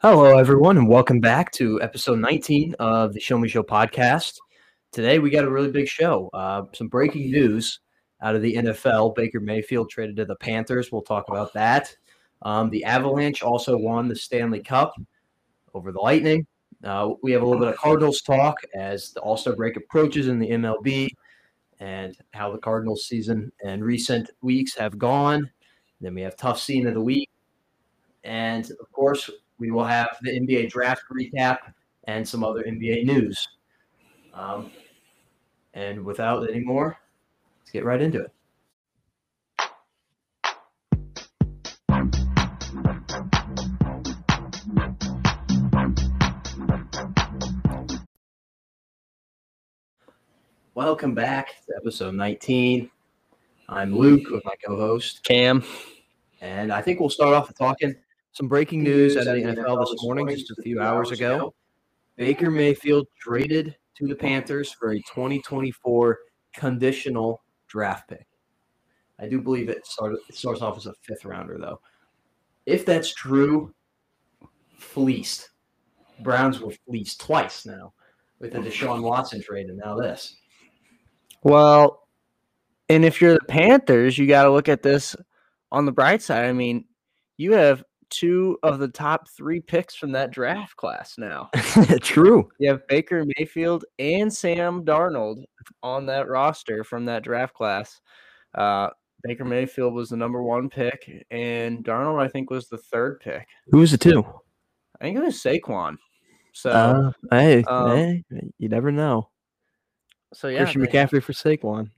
Hello, everyone, and welcome back to episode 19 of the Show Me Show podcast. Today, we got a really big show. Uh, some breaking news out of the NFL. Baker Mayfield traded to the Panthers. We'll talk about that. Um, the Avalanche also won the Stanley Cup over the Lightning. Uh, we have a little bit of Cardinals talk as the All Star break approaches in the MLB and how the Cardinals season and recent weeks have gone. Then we have tough scene of the week. And of course, we will have the NBA draft recap and some other NBA news. Um, and without any more, let's get right into it. Welcome back to episode 19. I'm Luke with my co host, Cam. and I think we'll start off with talking some breaking news out of the NFL this morning, just a few hours ago. Baker Mayfield traded to the Panthers for a 2024 conditional draft pick. I do believe it started it starts off as a fifth rounder though. If that's true, fleeced. Browns were fleeced twice now with the Deshaun Watson trade and now this. Well, and if you're the Panthers, you got to look at this on the bright side. I mean, you have two of the top three picks from that draft class now. True. You have Baker Mayfield and Sam Darnold on that roster from that draft class. Uh, Baker Mayfield was the number one pick, and Darnold, I think, was the third pick. Who was the two? I think it was Saquon. So, Uh, hey, um, hey, you never know. so yeah, Christian they- McCaffrey for Saquon.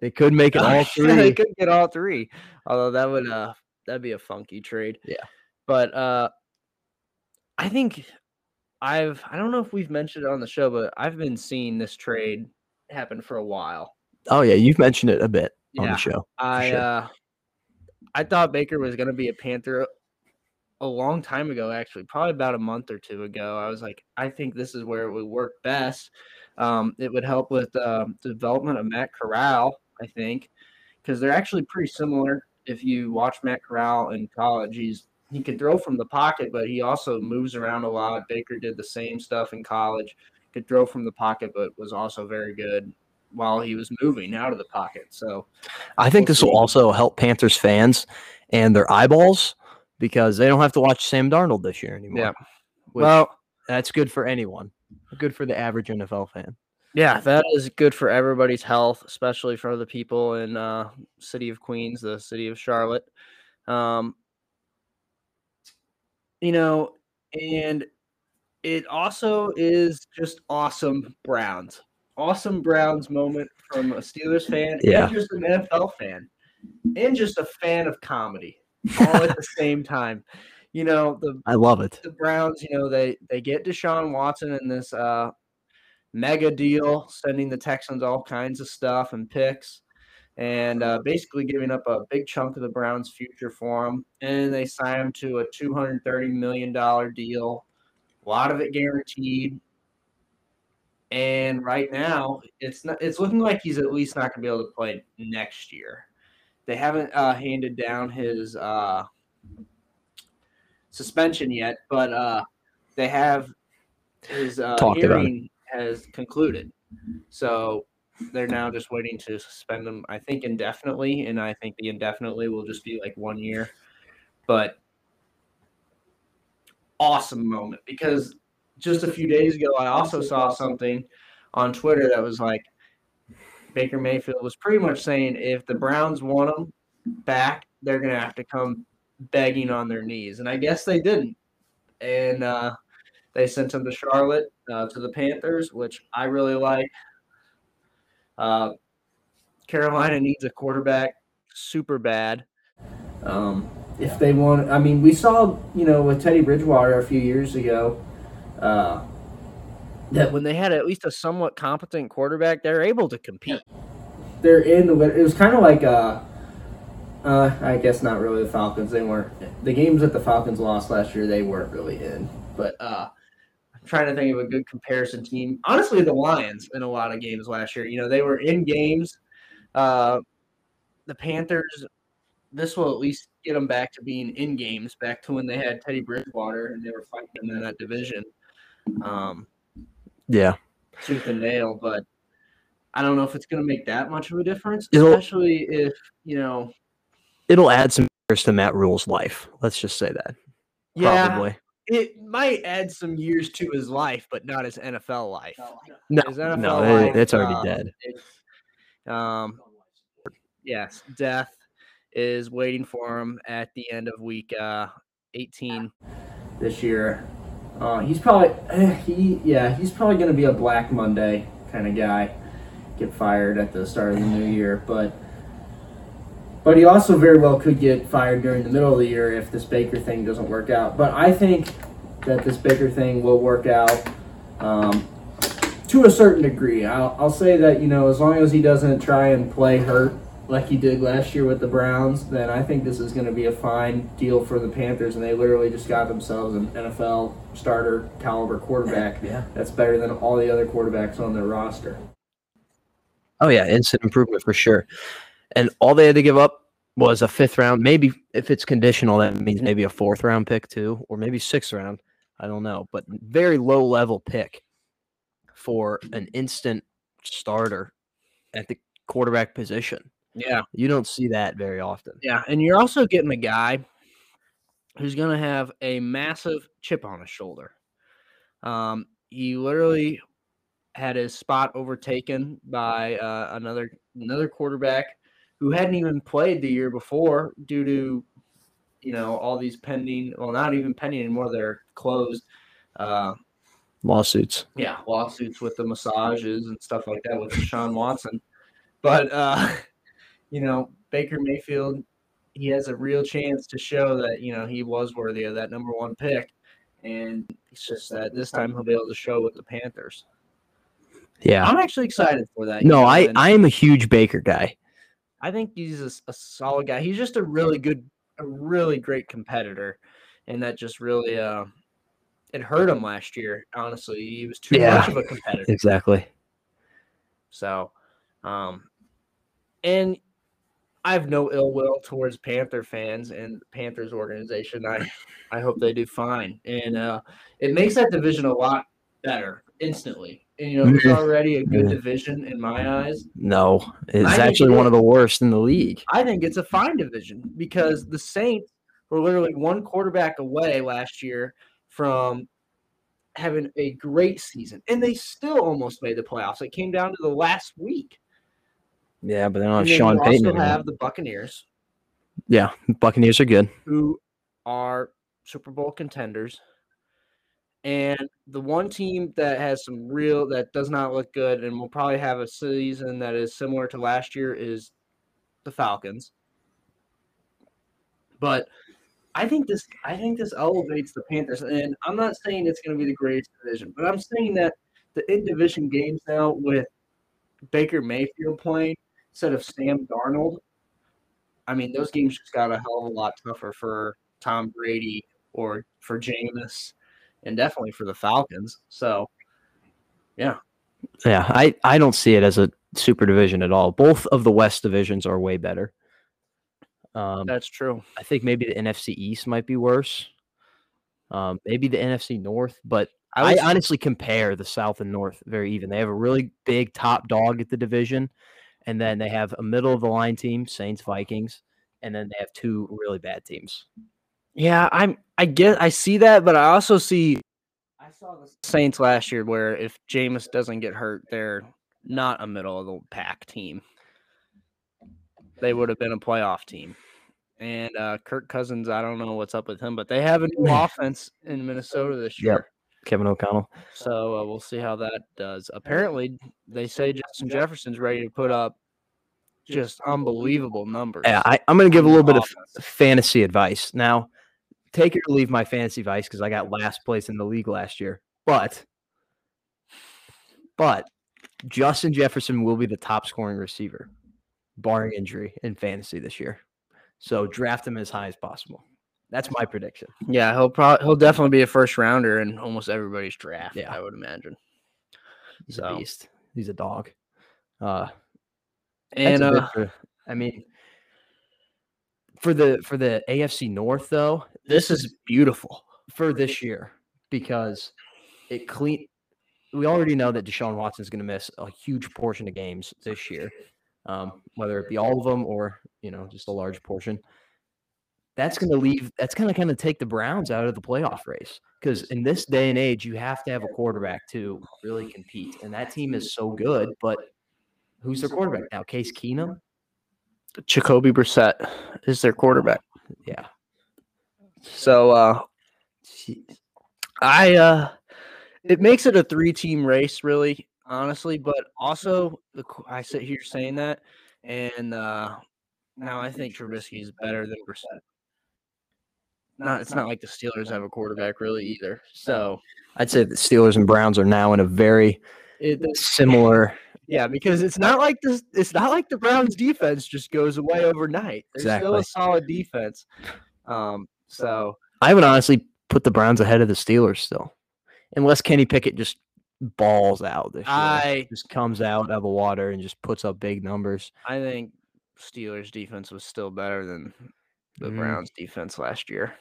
They could make it all three. they could get all three. Although that would uh that'd be a funky trade. Yeah. But uh I think I've I don't know if we've mentioned it on the show, but I've been seeing this trade happen for a while. Oh yeah, you've mentioned it a bit on the show. I sure. uh I thought Baker was gonna be a Panther a long time ago, actually, probably about a month or two ago. I was like, I think this is where it would work best. Um, it would help with um, the development of Matt Corral, I think, because they're actually pretty similar. If you watch Matt Corral in college, he's he can throw from the pocket, but he also moves around a lot. Baker did the same stuff in college. Could throw from the pocket, but was also very good while he was moving out of the pocket. So I think this will also help Panthers fans and their eyeballs because they don't have to watch Sam Darnold this year anymore. Yeah. Which- well, that's good for anyone. Good for the average NFL fan. Yeah, that is good for everybody's health, especially for the people in uh, city of Queens, the city of Charlotte. Um, you know, and it also is just awesome Browns, awesome Browns moment from a Steelers fan Yeah. and just an NFL fan, and just a fan of comedy, all at the same time. You know, the I love it. the Browns, you know, they they get Deshaun Watson in this uh mega deal, sending the Texans all kinds of stuff and picks, and uh, basically giving up a big chunk of the Browns' future for him. And they sign him to a two hundred thirty million dollar deal, a lot of it guaranteed. And right now, it's not. It's looking like he's at least not going to be able to play next year. They haven't uh, handed down his uh, suspension yet, but uh, they have his uh, Talked about it. hearing has concluded. So they're now just waiting to suspend them, I think, indefinitely. And I think the indefinitely will just be like one year. But awesome moment because just a few days ago, I also saw something on Twitter that was like Baker Mayfield was pretty much saying if the Browns want him back, they're going to have to come begging on their knees. And I guess they didn't. And uh, they sent him to Charlotte uh, to the Panthers, which I really like. Uh, Carolina needs a quarterback super bad. Um, if they want, I mean, we saw, you know, with Teddy Bridgewater a few years ago, uh, that when they had at least a somewhat competent quarterback, they're able to compete. They're in the. It was kind of like uh, uh, I guess not really the Falcons. They weren't the games that the Falcons lost last year. They weren't really in, but uh, trying to think of a good comparison team. Honestly, the Lions in a lot of games last year. You know, they were in games. Uh, the Panthers. This will at least get them back to being in games, back to when they had Teddy Bridgewater and they were fighting in that division, um, Yeah. tooth and nail. But I don't know if it's going to make that much of a difference, It'll- especially if you know. It'll add some years to Matt Rhule's life. Let's just say that. Probably. It might add some years to his life, but not his NFL life. No, His NFL no, life, it, it's already uh, dead. it's, um, yes, death is waiting for him at the end of week uh, 18 this year. Uh, he's probably eh, he yeah he's probably going to be a Black Monday kind of guy, get fired at the start of the new year, but. But he also very well could get fired during the middle of the year if this Baker thing doesn't work out. But I think that this Baker thing will work out um, to a certain degree. I'll, I'll say that, you know, as long as he doesn't try and play hurt like he did last year with the Browns, then I think this is going to be a fine deal for the Panthers. And they literally just got themselves an NFL starter caliber quarterback Yeah. that's better than all the other quarterbacks on their roster. Oh yeah, instant improvement for sure. And all they had to give up was a fifth round. Maybe if it's conditional, that means maybe a fourth round pick too, or maybe sixth round. I don't know, but very low level pick for an instant starter at the quarterback position. Yeah. You don't see that very often. Yeah, and you're also getting a guy who's going to have a massive chip on his shoulder. Um, he literally had his spot overtaken by uh, another another quarterback who hadn't even played the year before due to you know all these pending well not even pending anymore they're closed uh, Lawsuits. yeah, lawsuits with the massages and stuff like that with Sean Watson. But uh, you know, Baker Mayfield, he has a real chance to show that you know he was worthy of that number one pick, and it's just that this time he'll be able to show with the Panthers. Yeah. I'm actually excited for that. No, know, I and I am a huge Baker guy. I think he's a solid guy. He's just a really good, a really great competitor, and that just really uh, it hurt him last year. Honestly, he was too Yeah. much of a competitor. Exactly. So, um, and I have no ill will towards Panther fans and Panthers organization. I, I hope they do fine, and uh, it makes that division a lot better instantly. And you know, it's already a good division in my eyes. No, it's I actually one of the worst in the league. I think it's a fine division because the Saints were literally one quarterback away last year from having a great season, and they still almost made the playoffs. It came down to the last week. Yeah, but they don't have Sean Payton. also anymore. have the Buccaneers, Yeah, Buccaneers are good. who are Super Bowl contenders. And the one team that has some real that does not look good and will probably have a season that is similar to last year is the Falcons. But I think this I think this elevates the Panthers. And I'm not saying it's going to be the greatest division, but I'm saying that the in division games now with Baker Mayfield playing instead of Sam Darnold, I mean those games just got a hell of a lot tougher for Tom Brady or for Jameis and definitely for the Falcons. So Yeah, Yeah, I, I don't see it as a super division at all. Both of the West divisions are way better. Um, that's true. I think maybe the NFC East might be worse. Um, maybe the NFC North, but I, was- honestly compare the South and North very even. They have a really big top dog at the division, and then they have a middle of the line team, Saints, Vikings, and then they have two really bad teams. Yeah, I'm. I get. I see that, but I also see. I saw the Saints last year, where if Jameis doesn't get hurt, they're not a middle of the pack team. They would have been a playoff team. And uh, Kirk Cousins, I don't know what's up with him, but they have a new offense in Minnesota this Yep. year. Kevin O'Connell. So uh, we'll see how that does. Apparently, they say Justin Jefferson's ready to put up just unbelievable numbers. Yeah, I, I'm going to give a little bit of fantasy advice. Now, take it or leave my fantasy vice because I got last place in the league last year. But, but Justin Jefferson will be the top scoring receiver, barring injury in fantasy this year. So draft him as high as possible. That's my prediction. Yeah, he'll probably he'll definitely be a first rounder in almost everybody's draft. Yeah. I would imagine. He's So- a beast. He's a dog. Uh, And that's a bit uh, I mean, for the for the AFC North though, This is beautiful. for this year because it clean. We already know that Deshaun Watson is going to miss a huge portion of games this year, um, whether it be all of them or you know just a large portion. That's going to leave. That's going to kind of take the Browns out of the playoff race because in this day and age, you have to have a quarterback to really compete, and that team is so good. But who's their quarterback now? Case Keenum. Jacoby Brissett is their quarterback. Yeah. So uh, I uh, it makes it a three team race, really, honestly. But also, the I sit here saying that, and uh, now I think Trubisky is better than Brissett. Not, it's not like the Steelers have a quarterback really either. So I'd say the Steelers and Browns are now in a very it, similar. Yeah, because it's not like this. It's not like the Browns' defense just goes away overnight. They're still a solid defense. Um, so I would honestly put the Browns ahead of the Steelers still, unless Kenny Pickett just balls out this year. I just comes out of the water and just puts up big numbers. I think Steelers' defense was still better than the Mhm. Browns' defense last year.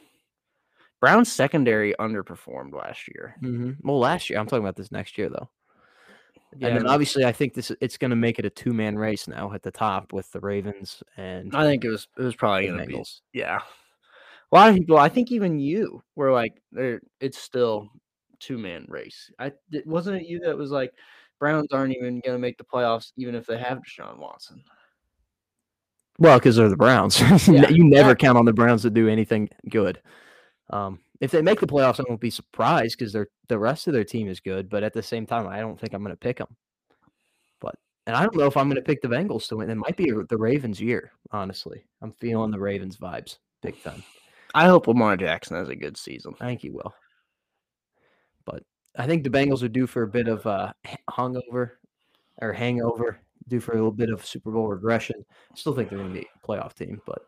Browns' secondary underperformed last year. Mm-hmm. Well, last year I'm talking about this next year though. Yeah, and then obviously I think this it's going to make it a two man race now at the top with the Ravens and I think it was it was probably the going to be yeah. A lot of people, I think even you were like, there. It's still two man race. I it- wasn't it you that was like, Browns aren't even going to make the playoffs even if they have Deshaun Watson. Well, because they're the Browns. Yeah, you never exactly. count on the Browns to do anything good. Um, if they make the playoffs, I won't be surprised because they're the rest of their team is good. But at the same time, I don't think I'm going to pick them. But and I don't know if I'm going to pick the Bengals to win. It might be the Ravens' year. Honestly, I'm feeling the Ravens vibes big time. I hope Lamar Jackson has a good season. I think he will. But I think the Bengals are due for a bit of uh, h- hungover or hangover, due for a little bit of Super Bowl regression. I still think they're going to be a playoff team, but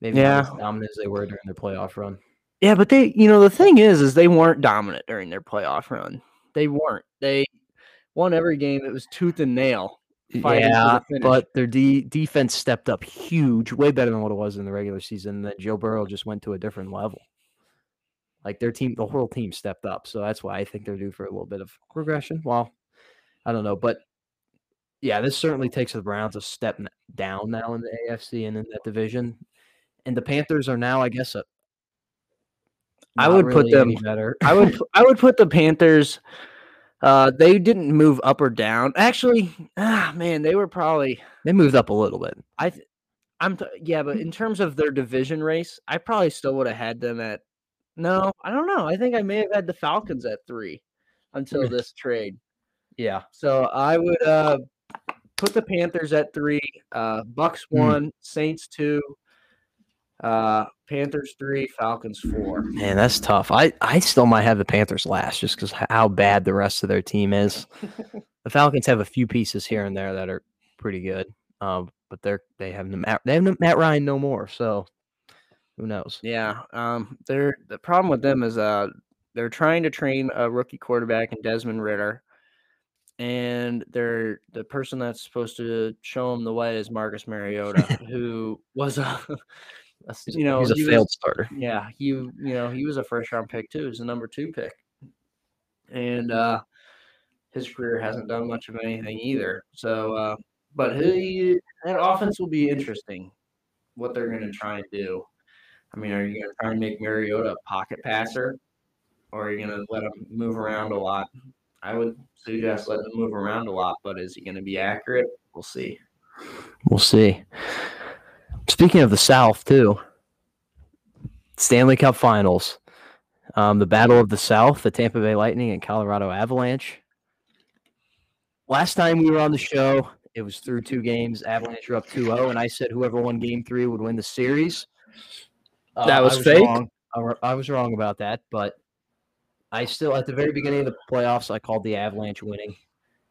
maybe not as dominant as they were during their playoff run. Yeah, but they, you know, the thing is, is they weren't dominant during their playoff run. They weren't. They won every game. It was tooth and nail. to the Yeah, but their de- defense stepped up huge, way better than what it was in the regular season. And then Joe Burrow just went to a different level. Like their team, the whole team stepped up. So that's why I think they're due for a little bit of regression. Well, I don't know, but yeah, this certainly takes the Browns a step down now in the AFC and in that division. And the Panthers are now, I guess, a, I would put really any them- better. I would I would put the Panthers. Uh, they didn't move up or down. Actually, ah, man, they were probably. they moved up a little bit. I, th- I'm t- yeah, but in terms of their division race, I probably still would have had them at. No, I don't know. I think I may have had the Falcons at three until this trade. Yeah. So I would uh put the Panthers at three, uh Bucs Hmm. one, Saints two, uh Panthers three, Falcons four. Man, that's tough. I, I still might have the Panthers last just because how bad the rest of their team is. the Falcons have a few pieces here and there that are pretty good, um, but they're they have no Matt, they have no, Matt Ryan no more. So who knows? Yeah. Um they're the problem with them is uh they're trying to train a rookie quarterback in Desmond Ridder. And they're the person that's supposed to show them the way is Marcus Mariota, who was a, a s- He's, you know he's a he was- failed starter. Yeah, he you know he was a first round pick too. He was a number two pick, and uh, his career hasn't done much of anything either. So, uh, but he that offense will be interesting. What they're going to try and do. I mean, are you going to try and make Mariota a pocket passer, or are you going to let him move around a lot? I would suggest letting him move around a lot, but is he going to be accurate? We'll see. We'll see. Speaking of the South, too, Stanley Cup Finals, um, the Battle of the South, the Tampa Bay Lightning and Colorado Avalanche. Last time we were on the show, it was through two games. Avalanche were up 2 0, and I said whoever won game three would win the series. Uh, That I was fake? Wrong. I was wrong about that, but I still, at the very beginning of the playoffs, I called the Avalanche winning.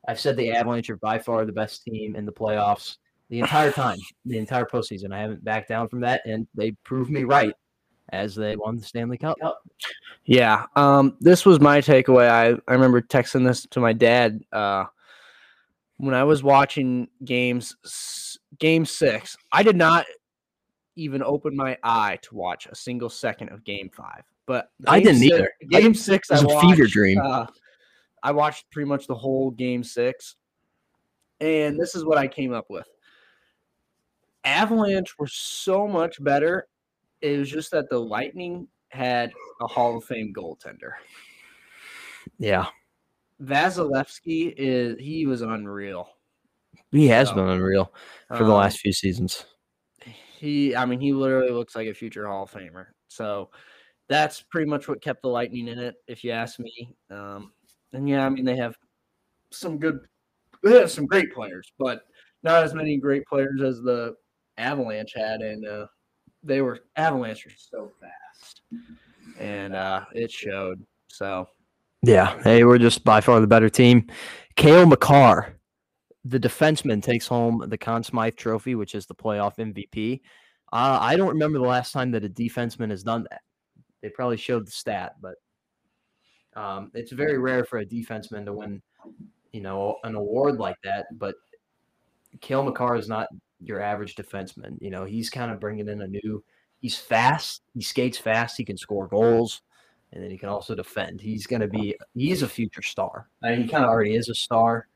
I've said the Avalanche are by far the best team in the playoffs the entire time, the entire postseason. I haven't backed down from that, and they proved me right as they won the Stanley Cup. Yeah. Um, this was my takeaway. I, I remember texting this to my dad uh, when I was watching games game six. I did not even open my eye to watch a single second of Game Five. But I didn't Six- either. Game Six, it was a fever dream. Uh, I watched pretty much the whole Game Six, and this is what I came up with. Avalanche were so much better. It was just that the Lightning had a Hall of Fame goaltender. Yeah, Vasilevskiy is he was unreal. he has So, been unreal for the Um, last few seasons. He, I mean, he literally looks like a future Hall of Famer. So that's pretty much what kept the Lightning in it, if you ask me. Um, and yeah, I mean, they have some good, they have some great players, but not as many great players as the Avalanche had, and uh, they were Avalanche are so fast, and uh, it showed. So Yeah, they were just by far the better team. Cale Makar, the defenseman, takes home the Conn Smythe Trophy, which is the playoff MVP. Uh, I don't remember the last time that a defenseman has done that. They probably showed the stat, but um, it's very rare for a defenseman to win, you know, an award like that. But Cale Makar is not your average defenseman. You know, he's kind of bringing in a new. He's fast. He skates fast. He can score goals and then he can also defend. He's going to be he's a future star. I mean, he kind of already is a star,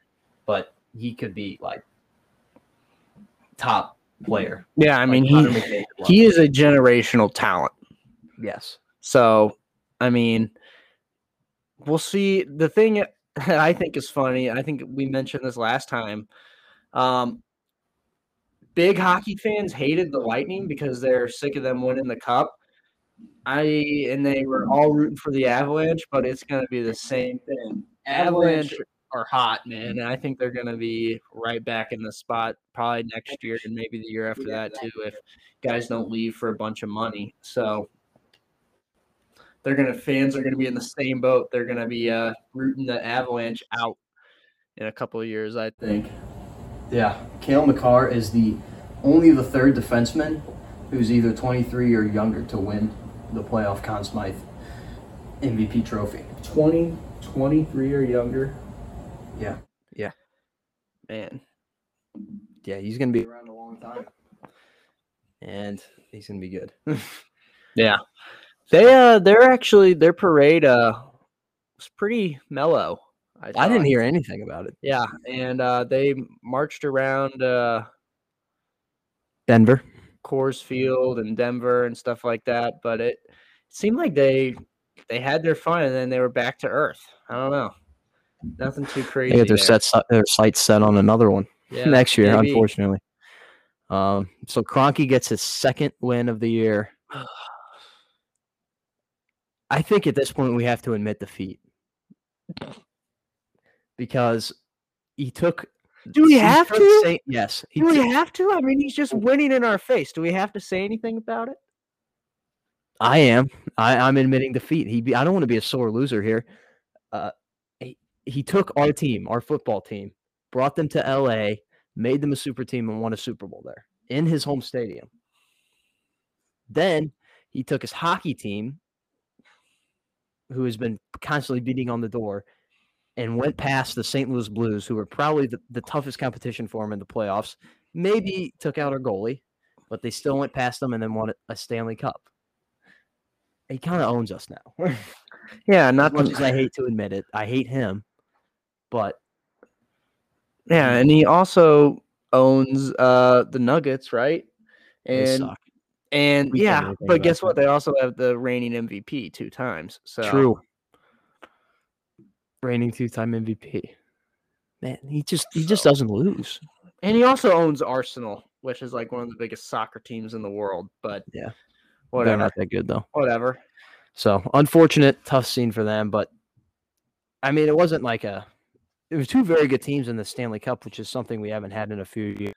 but he could be like top player. yeah, I mean, Like he he is a generational talent. yes, So, I mean, we'll see. The thing that I think is funny, I think we mentioned this last time. Um, big hockey fans hated the Lightning because they're sick of them winning the cup. I and they were all rooting for the Avalanche, but it's going to be the same thing. Avalanche are hot, man, and I think they're going to be right back in the spot probably next year and maybe the year after that too if guys don't leave for a bunch of money. So they're gonna fans are gonna be in the same boat. They're gonna be uh, rooting the Avalanche out in a couple of years, I think. Yeah. Cale Makar is the only the third defenseman who's either 23 or younger to win the playoff Conn Smythe MVP trophy. 20, 23 or younger. Yeah. Yeah. Man. Yeah, he's going to be around a long time, and he's going to be good. Yeah. They uh they're actually their parade uh was pretty mellow. I didn't hear anything about it. Yeah, and uh they marched around uh Denver. Coors Field and Denver and stuff like that, but it seemed like they they had their fun and then they were back to earth. I don't know. Nothing too crazy. They got their there. set their sights set on another one. Yeah, next year, maybe. unfortunately. Um, so Kroenke gets his second win of the year. I think at this point we have to admit defeat because he took. Do we have to? Saint- yes. He Do we took- have to? I mean, he's just winning in our face. Do we have to say anything about it? I am. I, I'm admitting defeat. He. Be, I don't want to be a sore loser here. Uh, he, he took our team, our football team, brought them to L.A., made them a super team, and won a Super Bowl there in his home stadium. Then he took his hockey team, who has been constantly beating on the door, and went past the St. Louis Blues, who were probably the, the toughest competition for him in the playoffs. Maybe took out our goalie, but they still went past them and then won a Stanley Cup. He kind of owns us now. Yeah, not as much as I hate to admit it, I hate him, but Yeah, and he also owns uh the Nuggets, right? And suck. and We yeah, but guess what? They also have the reigning MVP two times. So True. Reigning two-time MVP. Man, he just he just So- doesn't lose. And he also owns Arsenal, which is like one of the biggest soccer teams in the world. But Yeah. They're not that good though. whatever. So unfortunate, tough scene for them. But I mean, it wasn't like a. It was two very good teams in the Stanley Cup, which is something we haven't had in a few years.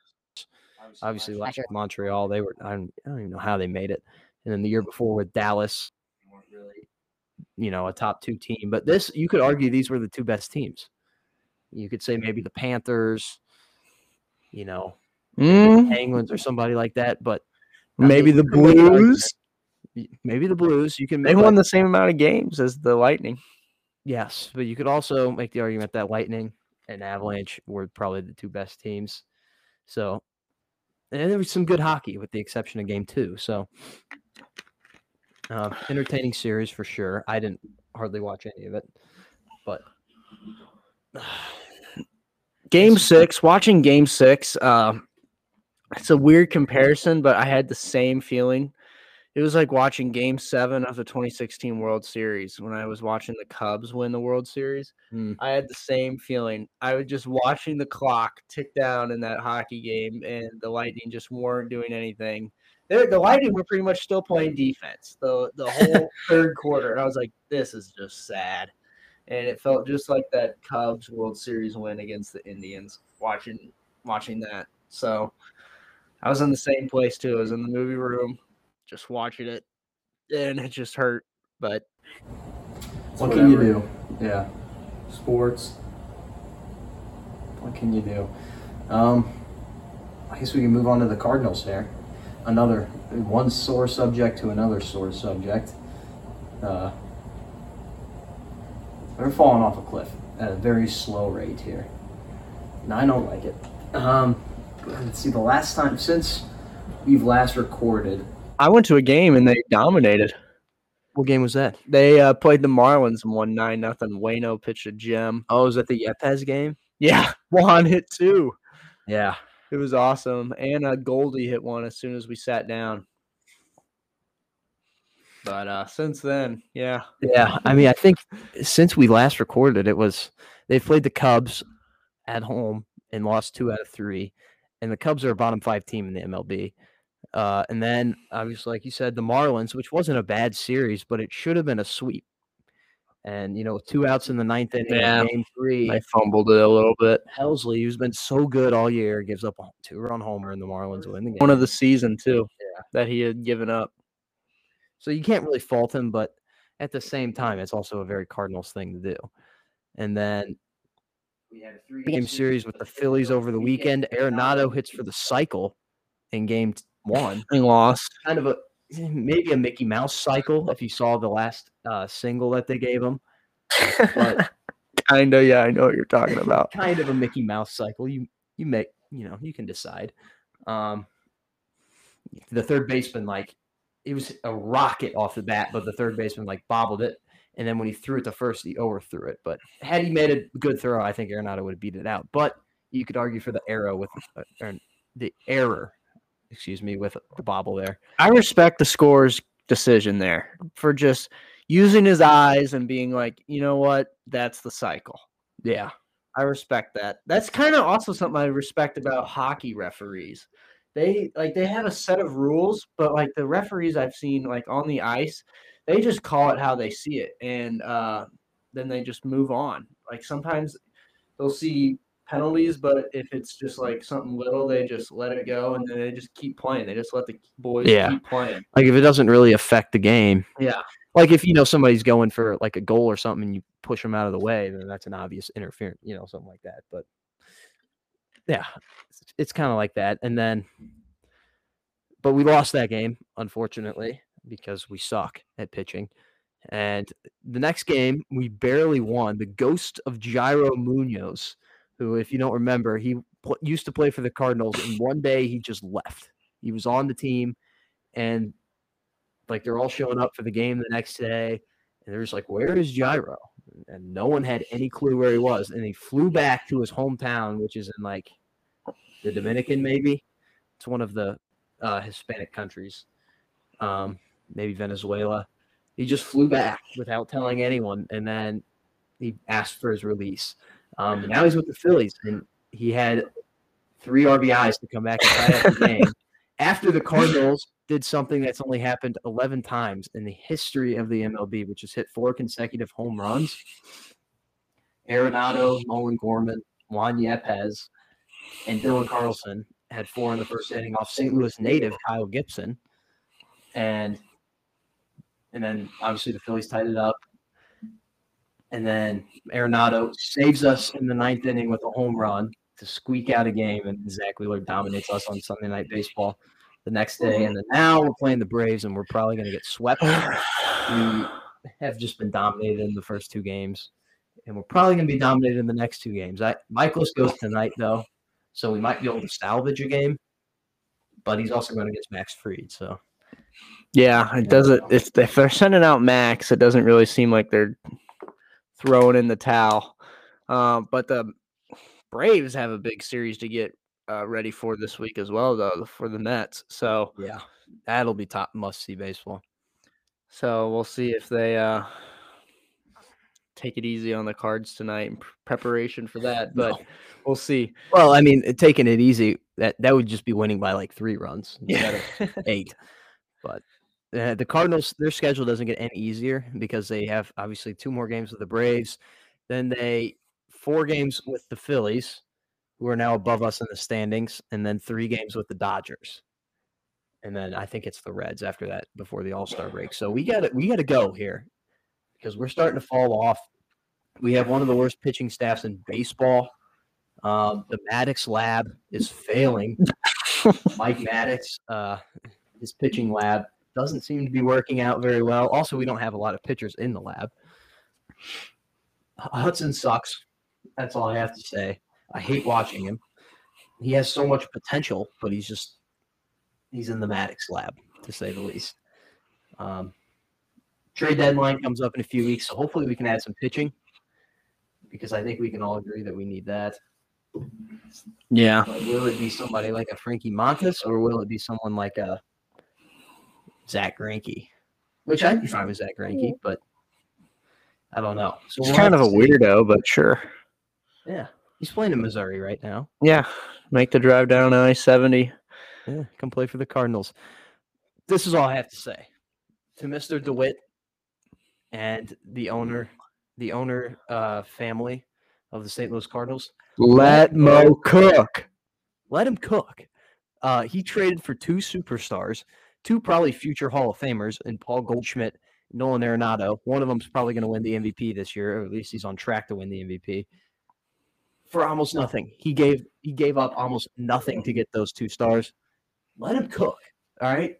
Obviously, last year Montreal, they were. I don't, I don't even know how they made it. And then the year before with Dallas, really, you know, a top two team. But this, you could argue, these were the two best teams. You could say maybe the Panthers, you know, Mm, Penguins or somebody like that. But maybe the you can make an argument. Blues. Maybe the Blues. You can They won the same amount of games as the Lightning. Yes, but you could also make the argument that Lightning and Avalanche were probably the two best teams. So and there was some good hockey, with the exception of game two. So, uh, entertaining series for sure. I didn't hardly watch any of it, but Game six, watching game six, uh, it's a weird comparison, but I had the same feeling. It was like watching game seven of the 2016 World Series when I was watching the Cubs win the World Series. Hmm. I had the same feeling. I was just watching the clock tick down in that hockey game, and the Lightning just weren't doing anything. They're, the Lightning were pretty much still playing defense the the whole third quarter, and I was like, "This is just sad." And it felt just like that Cubs World Series win against the Indians. Watching watching that, so I was in the same place too. I was in the movie room, just watching it, and it just hurt. But what can you do? Yeah, sports. What can you do? Um, I guess we can move on to the Cardinals here. Another one sore subject to another sore subject. Uh, they're falling off a cliff at a very slow rate here. And I don't like it. Um, let's see, the last time since we've last recorded, I went to a game and they dominated. what game was that? They uh, played the Marlins and won nine nothing. Waino pitched a gem. Oh, was that the Yepez game? Yeah, Juan hit two. Yeah. It was awesome. And uh, Goldie hit one as soon as we sat down. But uh, since then, yeah, Yeah, I mean, I think since we last recorded, it was they played the Cubs at home and lost two out of three, and the Cubs are a bottom five team in the MLB. Uh, and then, obviously, like you said, the Marlins, which wasn't a bad series, but it should have been a sweep. And you know, two outs in the ninth inning, Yeah. game three, I fumbled it a little bit. Helsley, who's been so good all year, gives up a two-run homer, and the Marlins win the game. One of the season too. Yeah. that he had given up. So you can't really fault him, but at the same time, it's also a very Cardinals thing to do. And then we had a three game series with the Phillies over the weekend. Arenado hits for the cycle in game one. He lost. Kind of a maybe a Mickey Mouse cycle if you saw the last uh, single that they gave him. But Kinda, yeah, I know what you're talking about. kind of a Mickey Mouse cycle. You you make you know you can decide. Um, the third baseman like it was a rocket off the bat, but the third baseman like bobbled it, and then when he threw it to first, he overthrew it. But had he made a good throw, I think Arenado would have beat it out. But you could argue for the arrow with uh, the error, excuse me, with the bobble there. I respect the score's decision there for just using his eyes and being like, you know what, that's the cycle. Yeah, I respect that. That's kind of also something I respect about hockey referees. They like they have a set of rules, but like the referees I've seen like on the ice, they just call it how they see it, and uh, then they just move on. Like sometimes they'll see penalties, but if it's just like something little, they just let it go, and then they just keep playing. They just let the boys Yeah. keep playing. like if it doesn't really affect the game, Yeah, like if you know somebody's going for like a goal or something and you push them out of the way then that's an obvious interference you know something like that but yeah it's, it's kind of like that and then but we lost that game unfortunately because we suck at pitching and the next game we barely won the ghost of Yairo Munoz who if you don't remember he pl- used to play for the Cardinals and one day he just left. He was on the team and like they're all showing up for the game the next day and they're just like where is Gyro and no one had any clue where he was and he flew back to his hometown which is in like the Dominican maybe? It's one of the uh, Hispanic countries. Um, maybe Venezuela. He just flew back without telling anyone and then he asked for his release um, now he's with the Phillies and he had three RBIs to come back and tie up the game after the Cardinals did something that's only happened 11 times in the history of the MLB, which is hit four consecutive home runs. Arenado, Nolan Gorman, Juan Yepez, and Dylan Carlson had four in the first inning off St. Louis native Kyle Gibson. And and then obviously the Phillies tied it up. And then Arenado saves us in the ninth inning with a home run to squeak out a game, and Zack Wheeler dominates us on Sunday Night Baseball the next day. Mm-hmm. And then now we're playing the Braves, and we're probably going to get swept. We have just been dominated in the first two games, and we're probably going to be dominated in the next two games. I Mikolas goes tonight though, so we might be able to salvage a game. but he's also going against Max Fried. So Yeah, it doesn't. If if they're sending out Max, it doesn't really seem like they're throwing in the towel. Um, but the Braves have a big series to get uh, ready for this week as well, though, for the Mets. So yeah, that'll be top must see baseball. So we'll see if they uh, take it easy on the cards tonight in preparation for that. But No. we'll see. Well, I mean, taking it easy that that would just be winning by like three runs instead Yeah. of eight. But uh, the Cardinals, their schedule doesn't get any easier because they have obviously two more games with the Braves, then they four games with the Phillies, who are now above us in the standings, and then three games with the Dodgers. And then I think it's the Reds after that before the All Star break. So we got to we got to go here because we're starting to fall off. We have one of the worst pitching staffs in baseball. Um, the Maddux lab is failing. Mike Maddux, uh, his pitching lab doesn't seem to be working out very well. Also, we don't have a lot of pitchers in the lab. Hudson sucks. That's all I have to say. I hate watching him. He has so much potential, but he's just he's in the Maddux lab, to say the least. Um, trade deadline comes up in a few weeks, so hopefully we can add some pitching because I think we can all agree that we need that. Yeah. But will it be somebody like a Frankie Montas or will it be someone like a Zack Greinke? Which I'd be fine with Zack Greinke, but I don't know. So He's we'll kind of a see. weirdo, but sure. Yeah, he's playing in Missouri right now. Yeah. Make the drive down I 70. Yeah, come play for the Cardinals. This is all I have to say to Mr. DeWitt and the owner, the owner uh, family of the St. Louis Cardinals. Let Mo cook. let him cook. Uh, he traded for two superstars, two probably future Hall of Famers, in Paul Goldschmidt, Nolan Arenado. One of them's probably going to win the MVP this year, or at least he's on track to win the MVP. For almost nothing, he gave he gave up almost nothing to get those two stars. Let him cook. All right,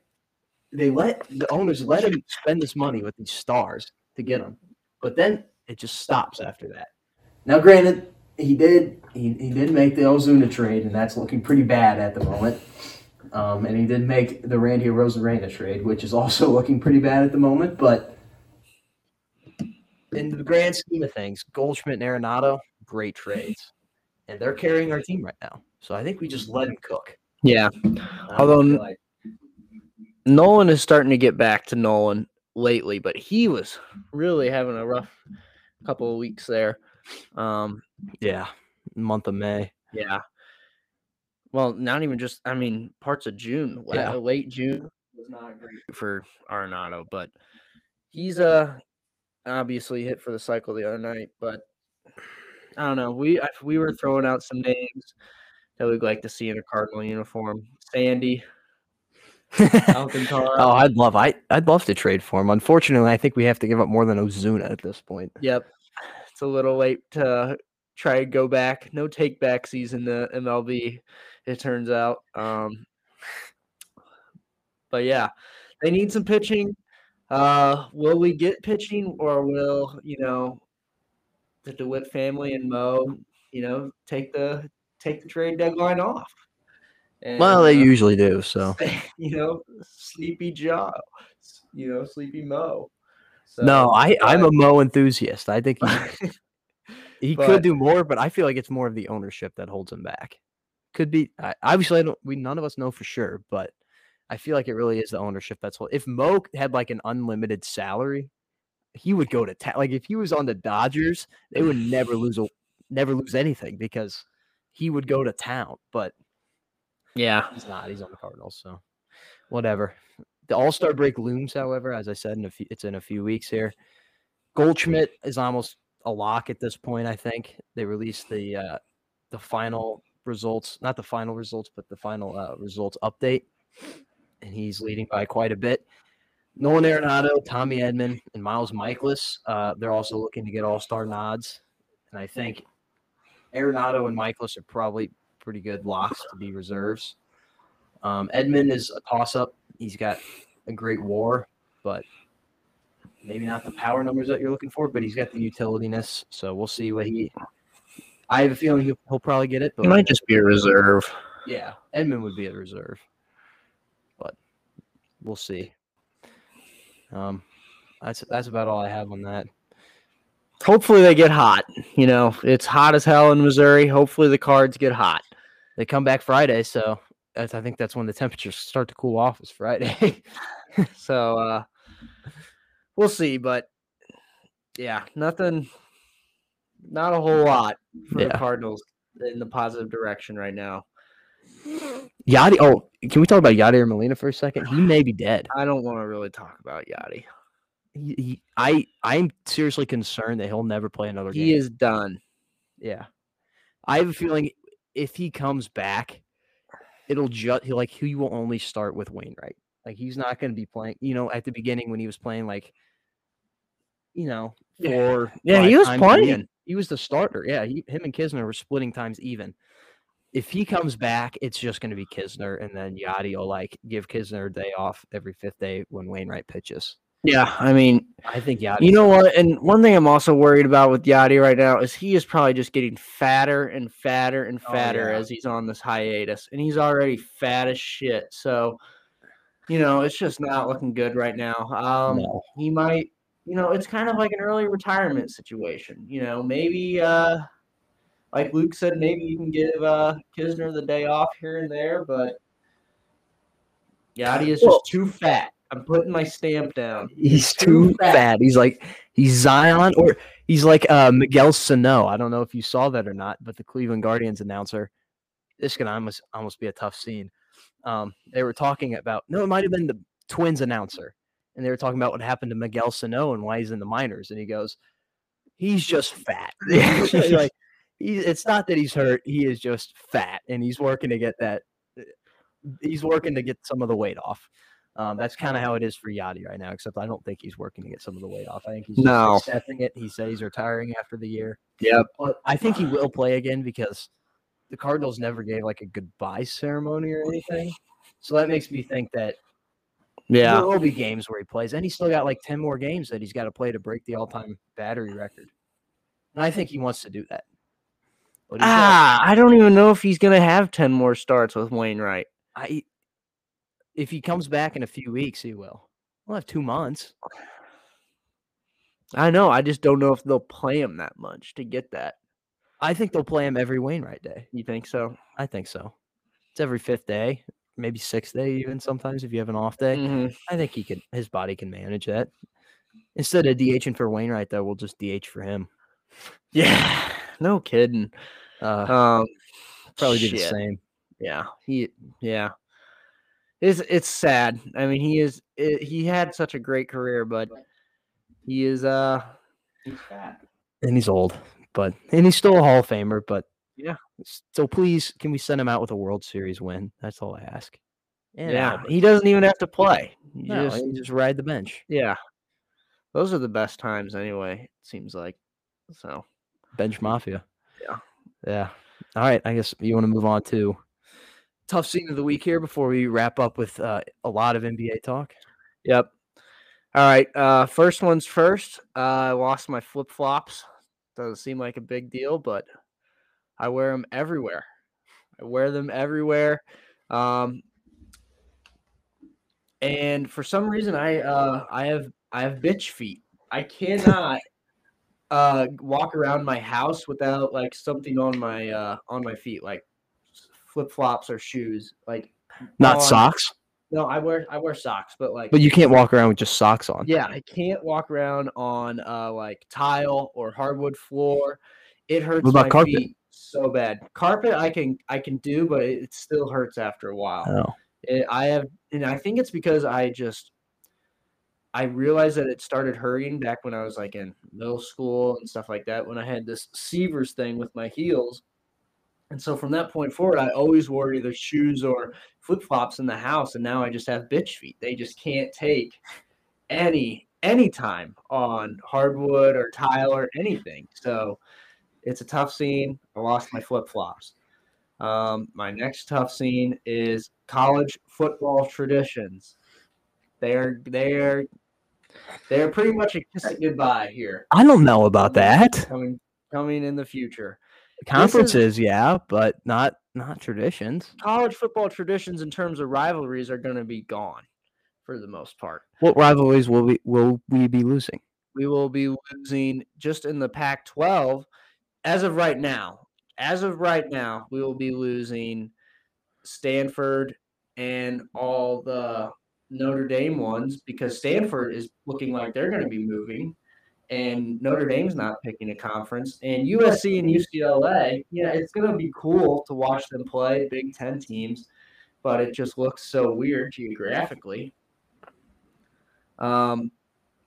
they let the owners let him spend this money with these stars to get them, but then it just stops after that. Now, granted, he did he, he did make the Ozuna trade, and that's looking pretty bad at the moment. Um, and he did make the Randy Arozarena trade, which is also looking pretty bad at the moment. But in the grand scheme of things, Goldschmidt and Arenado, great trades, and they're carrying our team right now. So I think we just let him cook. Yeah. Um, Although I feel n- like- Nolan is starting to get back to Nolan lately, but he was really having a rough couple of weeks there. Um, yeah, month of May. yeah. Well, not even just, I mean, parts of June, Yeah. late June was not great for Arenado, but he's uh obviously hit for the cycle the other night. But I don't know. We we were throwing out some names that we'd like to see in a Cardinal uniform. Sandy, oh, I'd love I I'd love to trade for him. Unfortunately, I think we have to give up more than Ozuna at this point. Yep. It's a little late to try and go back. No take back season the MLB, it turns out. Um, but yeah, they need some pitching. Uh, will we get pitching or will, you know, the DeWitt family and Mo, you know, take the take the trade deadline off? And, Well, they uh, usually do. So you know, Sleepy Joe, you know, Sleepy Mo. no, So, I I'm a Mo enthusiast. I think he, he But- could do more, but I feel like it's more of the ownership that holds him back. Could be I, obviously I don't we none of us know for sure, but I feel like it really is the ownership that's hold, if Mo had like an unlimited salary, he would go to ta- like if he was on the Dodgers, they would never lose a never lose anything because he would go to town. But yeah, he's not. He's on the Cardinals, so whatever. The All Star break looms, however, as I said, in a few, it's in a few weeks here. Goldschmidt is almost a lock at this point. I think they released the uh, the final results, not the final results, but the final uh, results update, and he's leading by quite a bit. Nolan Arenado, Tommy Edman, and Miles Mikolas. Uh, they're also looking to get All Star nods, and I think Arenado and Michaelis are probably pretty good locks to be reserves. Um, Edman is a toss up. He's got a great war, but maybe not the power numbers that you're looking for, but he's got the utilityness. So we'll see what he. I have a feeling he'll, he'll probably get it, but it might just be a reserve. yeah, Edman would be a reserve. But we'll see. Um, that's that's about all I have on that. Hopefully they get hot. You know, it's hot as hell in Missouri. Hopefully the cards get hot. They come back Friday, so that's, I think that's when the temperatures start to cool off. Is Friday. So uh we'll see, but yeah, nothing not a whole lot for Yeah. the Cardinals in the positive direction right now. Yadi. Oh, can we talk about Yadier Molina for a second? He may be dead. I don't want to really talk about Yadi. He, he, I I'm seriously concerned that he'll never play another game. He is done. Yeah, I have a feeling if he comes back, it'll just he like he will only start with Wainwright. Like he's not going to be playing. You know, at the beginning when he was playing, like you know, Yeah. Yeah, he was playing. He was the starter. Yeah, he, him and Knizner were splitting times even. If he comes back, it's just going to be Knizner, and then Yadi will like give Knizner a day off every fifth day when Wainwright pitches. Yeah, I mean, I think Yadi. you know what? And one thing I'm also worried about with Yadi right now is he is probably just getting fatter and fatter and Oh, fatter yeah. as he's on this hiatus, and he's already fat as shit. So, you know, it's just not looking good right now. Um, No. he might, you know, it's kind of like an early retirement situation. You know, maybe, uh, like Luke said, maybe you can give uh, Knizner the day off here and there, but Yadi is just too fat. I'm putting my stamp down. He's too too fat. fat. He's like he's Zion or he's like uh, Miguel Sano. I don't know if you saw that or not, but the Cleveland Guardians announcer. This can almost almost be a tough scene. Um, they were talking about no, it might have been the Twins announcer, and they were talking about what happened to Miguel Sano and why he's in the minors, and he goes, "He's just fat." like he, it's not that he's hurt; he is just fat, and he's working to get that. He's working to get some of the weight off. Um, that's kind of how it is for Yadi right now, except I don't think he's working to get some of the weight off. I think he's just No. accepting it. He said he's retiring after the year. Yep. But I think he will play again because the Cardinals never gave like a goodbye ceremony or anything. So that makes me think that Yeah. there will be games where he plays, and he's still got like 10 more games that he's got to play to break the all time battery record. And I think he wants to do that. But he's got- Ah, I don't even know if he's gonna have ten more starts with Wainwright. I, if he comes back in a few weeks, he will. We'll have two months. I know. I just don't know if they'll play him that much to get that. I think they'll play him every Wainwright day. You think so? I think so. It's every fifth day, maybe sixth day, even sometimes if you have an off day. Mhm. I think he can. His body can manage that. Instead of DHing for Wainwright, though, we'll just DH for him. Yeah. No kidding. Uh, Um, probably do the same. Yeah. He. Yeah. It's it's sad. I mean, he is. i he had such a great career, but he is. Uh. He's fat. And he's old, but and he's still a Hall of Famer. But Yeah. So please, can we send him out with a World Series win? That's all I ask. And Yeah. He doesn't even have to play. He No, just- he just ride the bench. yeah. Those are the best times, anyway. It seems like. So. Bench Mafia. Yeah. Yeah. All right. I guess you want to move on to tough scene of the week here before we wrap up with uh, a lot of NBA talk. Yep. All right. Uh, first one's first. Uh, I lost my flip flops. Doesn't seem like a big deal, but I wear them everywhere. I wear them everywhere. Um, and for some reason, I uh, I have I have bitch feet. I cannot uh, walk around my house without like something on my uh, on my feet, like flip flops or shoes. Like Not on- socks, No, I wear I wear socks, but like but you can't walk around with just socks on. yeah, I can't walk around on uh like tile or hardwood floor. It hurts what about my carpet? feet so bad. Carpet I can I can do, but it, still hurts after a while. Oh. It, I have, and I think it's because I just I realized that it started hurting back when I was like in middle school and stuff like that. When I had this Sever's thing with my heels, and so from that point forward, I always wore either shoes or flip flops in the house, and now I just have bitch feet. They just can't take any any time on hardwood or tile or anything. So it's a tough scene. I lost my flip flops. Um, my next tough scene is college football traditions. They're they're they're pretty much a kiss it goodbye here I don't know about that. coming coming in the future. Conferences, yeah, but not not traditions. College football traditions in terms of rivalries are going to be gone. for the most part. What rivalries will we will we be losing? We will be losing just in the Pac 12 as of right now. As of right now, we will be losing Stanford and all the Notre Dame ones because Stanford is looking like they're going to be moving and Notre Dame's not picking a conference. And USC and UCLA, yeah, it's going to be cool to watch them play Big Ten teams, but it just looks so weird geographically. Um,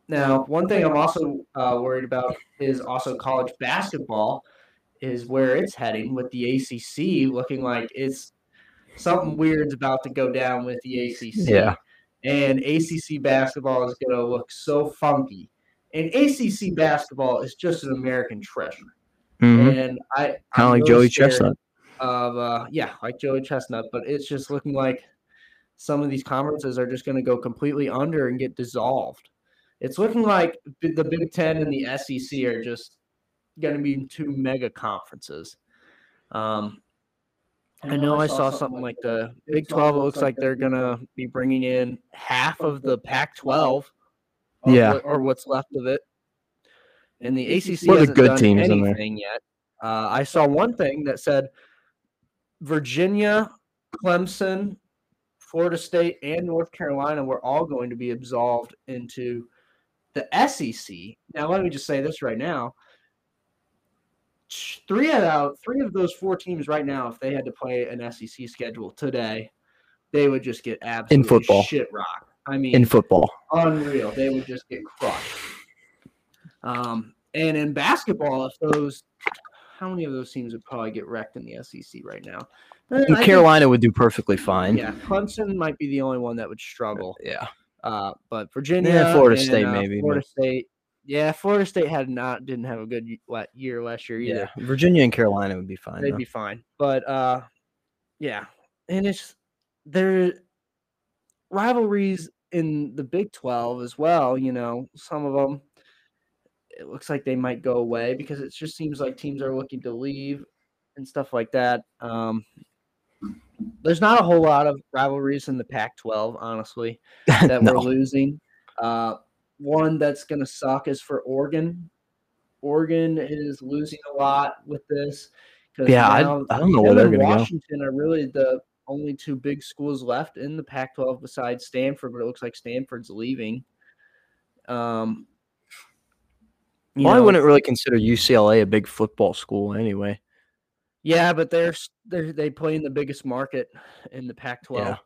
now, one thing I'm also uh, worried about is also college basketball, is where it's heading with the ACC looking like it's something weird's about to go down with the ACC. Yeah. And ACC basketball is going to look so funky. And ACC basketball is just an American treasure. Mhm. And I Kind of like really Joey Chestnut. Of uh, yeah, like Joey Chestnut, but it's just looking like some of these conferences are just going to go completely under and get dissolved. It's looking like the Big Ten and the SEC are just going to be two mega conferences. Um, I know I saw something like the Big 12. It looks like they're going to be bringing in half of the Pac 12. Yeah. Or what's left of it. And the ACC What are the hasn't good done teams in there? anything yet. Uh, I saw one thing that said Virginia, Clemson, Florida State, and North Carolina were all going to be absolved into the SEC. Now, let me just say this right now: three out three of those four teams right now, if they had to play an SEC schedule today, they would just get absolutely football. shit rock. I mean, In football. unreal. They would just get crushed. Um, and in basketball, if those, how many of those teams would probably get wrecked in the SEC right now? I think- Carolina would do perfectly fine. yeah, Clemson might be the only one that would struggle. Yeah. Uh, but Virginia, yeah, Florida and, State uh, maybe, Florida but- State. Yeah, Florida State had not didn't have a good ye- year last year either. Yeah. Virginia and Carolina would be fine. They'd though. be fine. But uh yeah. And it's there rivalries in the Big 12 as well, you know, some of them it looks like they might go away because it just seems like teams are looking to leave and stuff like that. Um there's not a whole lot of rivalries in the Pac-12, honestly, that no. we're losing. Uh, one that's going to suck is for Oregon. Oregon is losing a lot with this. Yeah, I- I don't know where they're gonna go. Washington are really the only two big schools left in the Pac-12 besides Stanford, but it looks like Stanford's leaving. Um, Well, I wouldn't really consider UCLA a big football school anyway. Yeah, but they're they're they play in the biggest market in the Pac-12.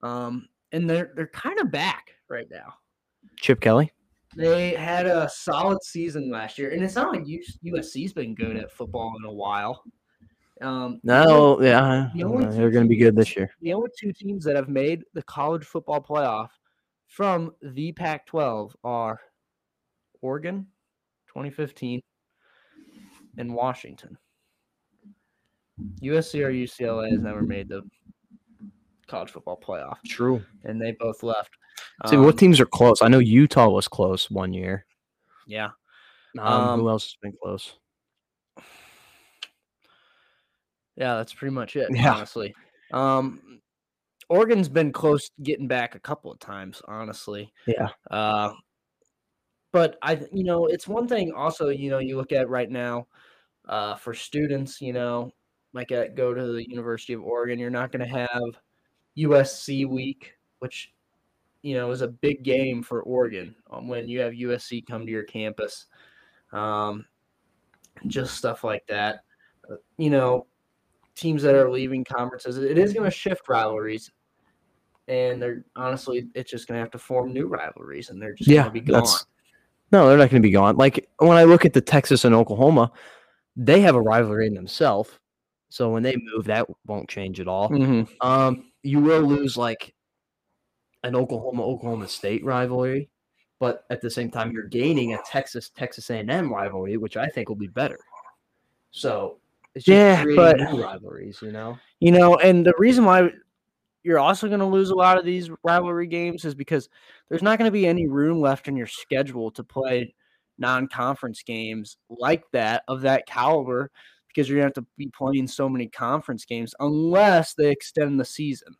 Um, and they're they're kind of back right now. Chip Kelly. They had a solid season last year, and it's not like USC's been good at football in a while. Um, the No, yeah, the only uh, they're going to be good this year. the only two teams that have made the college football playoff from the Pac-12 are Oregon, 2015, and Washington. USC or UCLA has never made the college football playoff, True. and they both left. See, Um, what teams are close? I know Utah was close one year. Yeah, Um, Um, who else has been close? yeah, that's pretty much it. Yeah. honestly. Um, Oregon's been close getting back a couple of times, honestly. Yeah. Uh, but I, you know, it's one thing. Also, you know, you look at right now, uh, for students, you know, like at go to the University of Oregon, you're not going to have USC week, which you know is a big game for Oregon um, when you have USC come to your campus. Um, just stuff like that. Uh, You know, teams that are leaving conferences, it is going to shift rivalries. And they're honestly, it's just going to have to form new rivalries, and they're just Yeah, going to be gone. no, they're not going to be gone. Like when I look at the Texas and Oklahoma, they have a rivalry in themselves. So when they move, that won't change at all. Mhm. Um, you will lose like an Oklahoma Oklahoma State rivalry, but at the same time, you're gaining a Texas Texas A&M rivalry, which I think will be better. So it's just Yeah, but- new rivalries, you know. You know, and the reason why you're also going to lose a lot of these rivalry games is because there's not going to be any room left in your schedule to play non-conference games like that of that caliber because you're going to have to be playing so many conference games unless they extend the season.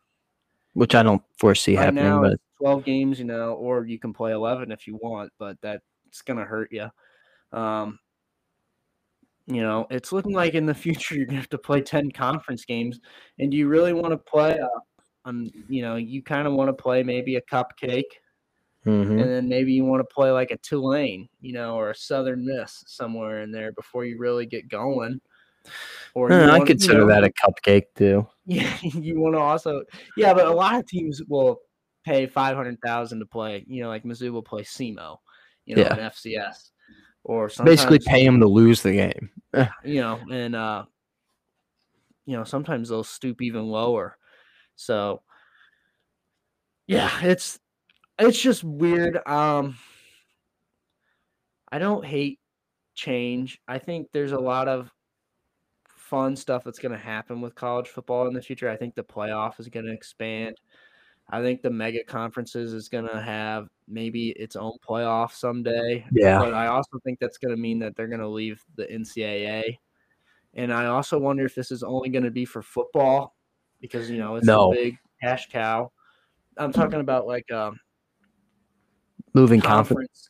Which I don't foresee Right happening, now but 12 games, you know, or you can play 11 if you want, but that's going to hurt you. Um, you know, it's looking like in the future you're going to have to play 10 conference games. And do you really want to play? Uh, um, you know, you kind of want to play maybe a cupcake. Mm-hmm. And then maybe you want to play like a Tulane, you know, or a Southern Miss somewhere in there before you really get going. Or Uh, I consider you know, that a cupcake too. yeah, you want to also, yeah, but a lot of teams will pay five hundred thousand to play. You know, like Mizzou will play SEMO, you know, Yeah. an FCS, or Basically, pay them to lose the game. you know, and uh, you know, sometimes they'll stoop even lower. So, yeah, it's it's just weird. Um, I don't hate change. I think there's a lot of fun stuff that's going to happen with college football in the future. I think the playoff is going to expand. I think the mega conferences is going to have maybe its own playoff someday. Yeah. But I also think that's going to mean that they're going to leave the NCAA. And I also wonder if this is only going to be for football because, you know, it's No. a big cash cow. I'm talking about like um, Moving conference.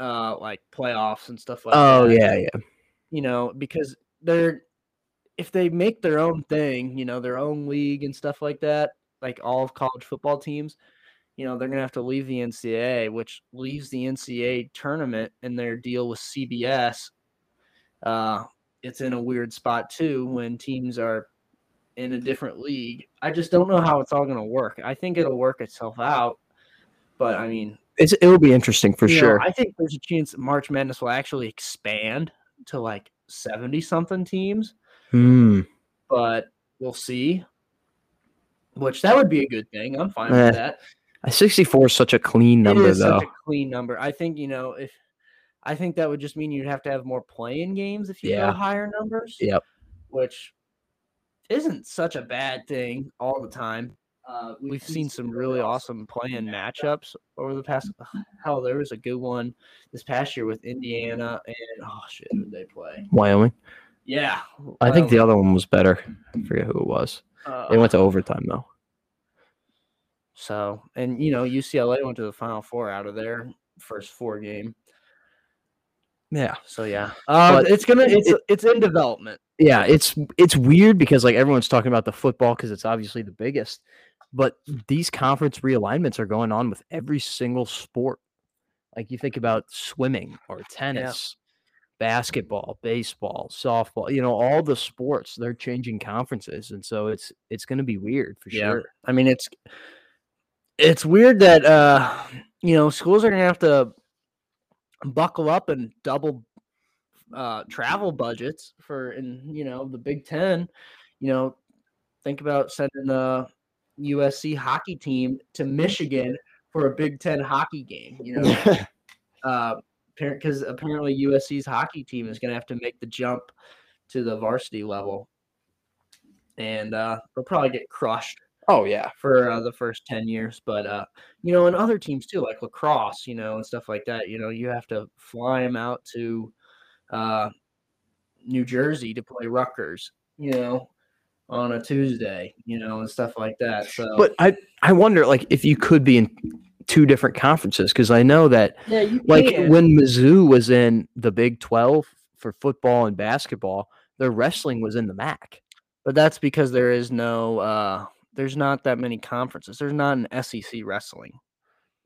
conference, uh, like playoffs and stuff like Oh that yeah, yeah. you know, because they're if they make their own thing, you know, their own league and stuff like that, like all of college football teams, you know, they're gonna have to leave the NCAA, which leaves the NCAA tournament and their deal with CBS. Uh, it's in a weird spot too when teams are in a different league. I just don't know how it's all gonna work. I think it'll work itself out, but I mean, It's, it will be interesting for you know, sure. I think there's a chance that March Madness will actually expand to like 70 something teams, Hmm. but we'll see. Which that would be a good thing. I'm fine Eh, with that. A 64 is such a clean number is though. such a clean number. I think, you know, if I think that would just mean you'd have to have more playing games if you Yeah. go higher numbers. Yep. Which isn't such a bad thing all the time. Uh, we've seen some really awesome playing matchups over the past. Hell, there was a good one this past year with Indiana and oh shit, who did they play? Wyoming. Yeah, I think the other one was better. I forget who it was. Uh, They went to overtime though. so and you know UCLA went to the Final Four out of their first four game. Yeah. So yeah, uh, But it's gonna it's it- it's in development. Yeah, it's it's weird because like everyone's talking about the football because it's obviously the biggest, but these conference realignments are going on with every single sport. Like you think about swimming or tennis, basketball, baseball, softball, you know, all the sports, they're changing conferences. And so it's it's gonna be weird for Yeah. sure. I mean, it's it's weird that uh, you know schools are gonna have to buckle up and double uh, travel budgets for in you know the Big Ten. You know, think about sending the USC hockey team to Michigan for a Big Ten hockey game. You know, uh, because apparently USC's hockey team is going to have to make the jump to the varsity level, and uh, they'll probably get crushed oh yeah. for uh, the first 10 years but uh you know and other teams too like lacrosse you know and stuff like that you know you have to fly them out to uh new jersey to play Rutgers, you know on a tuesday you know and stuff like that so But I I wonder like if you could be in two different conferences because I know that yeah like can. when Mizzou was in the Big 12 for football and basketball, their wrestling was in the MAC. but that's because there is no uh there's not that many conferences there's not an sec wrestling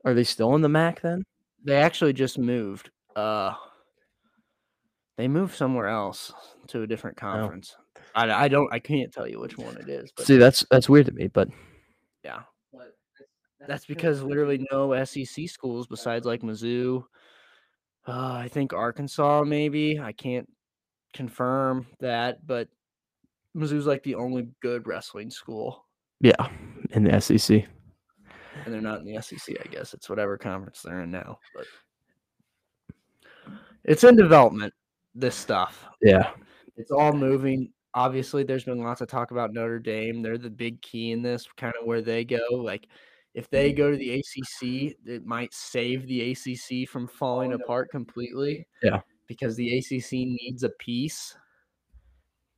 Are they still in the MAC then? they actually just moved uh they moved somewhere else to a different conference I, I don't i can't tell you which one it is but See, that's that's weird to me, but yeah that's because literally no sec schools besides like mizzou uh, i think arkansas maybe i can't confirm that but mizzou's like the only good wrestling school yeah, in the SEC. and they're not in the sec i guess it's whatever conference they're in now but it's in development this stuff Yeah. it's all moving. Obviously, there's been lots of talk about Notre Dame. They're the big key in this, kind of where they go. Like, if they go to the ACC, it might save the ACC from falling apart completely. Yeah. Because the ACC needs a piece.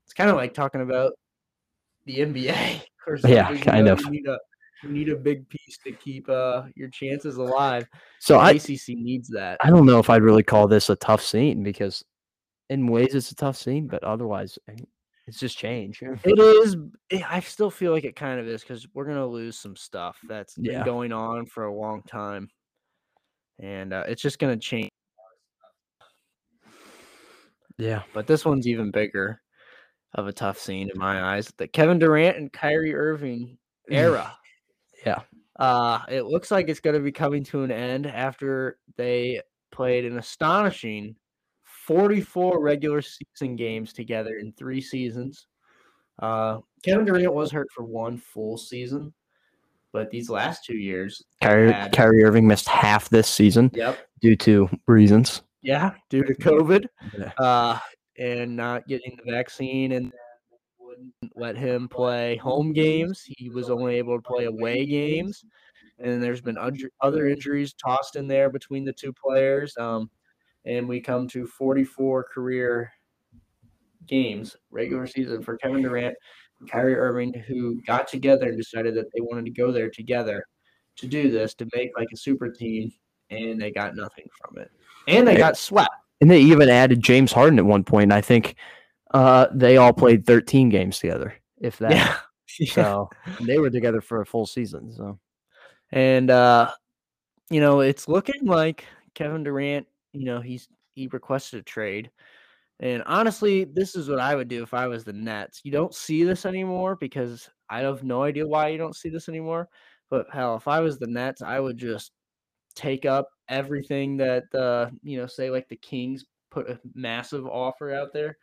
It's kind of like talking about the NBA. Yeah, something, you kind know, of. You need a, You need a big piece to keep uh, your chances alive. So The I, ACC needs that. I don't know if I'd really call this a tough scene because in ways it's a tough scene, but otherwise it's just change. It is. eh, I still feel like it kind of is because we're gonna lose some stuff that's Yeah. been going on for a long time, and uh, it's just gonna change. Yeah. But this one's even bigger of a tough scene in my eyes. The Kevin Durant and Kyrie Irving era. Yeah. Uh, it looks like it's going to be coming to an end after they played an astonishing 44 regular season games together in three seasons. Uh, Kevin Durant was hurt for one full season, but these last two years, Kyrie. Kyrie Irving missed half this season yep, due to reasons. yeah, due to COVID, Yeah. uh, and not getting the vaccine, and wouldn't let him play home games. He was only able to play away games, and there's been other injuries tossed in there between the two players. Um, and we come to 44 career games regular season for Kevin Durant and Kyrie Irving, who got together and decided that they wanted to go there together to do this to make like a super team, and they got nothing from it, and they got swept. And they even added James Harden at one point. and I think uh, they all played 13 games together, if that. Yeah. So they were together for a full season. So And uh, you know, it's looking like Kevin Durant, you know, he's he requested a trade. And honestly, this is what I would do if I was the Nets. You don't see this anymore because I have no idea why you don't see this anymore. But hell, if I was the Nets, I would just take up everything that uh, you know, say like the Kings put a massive offer out there.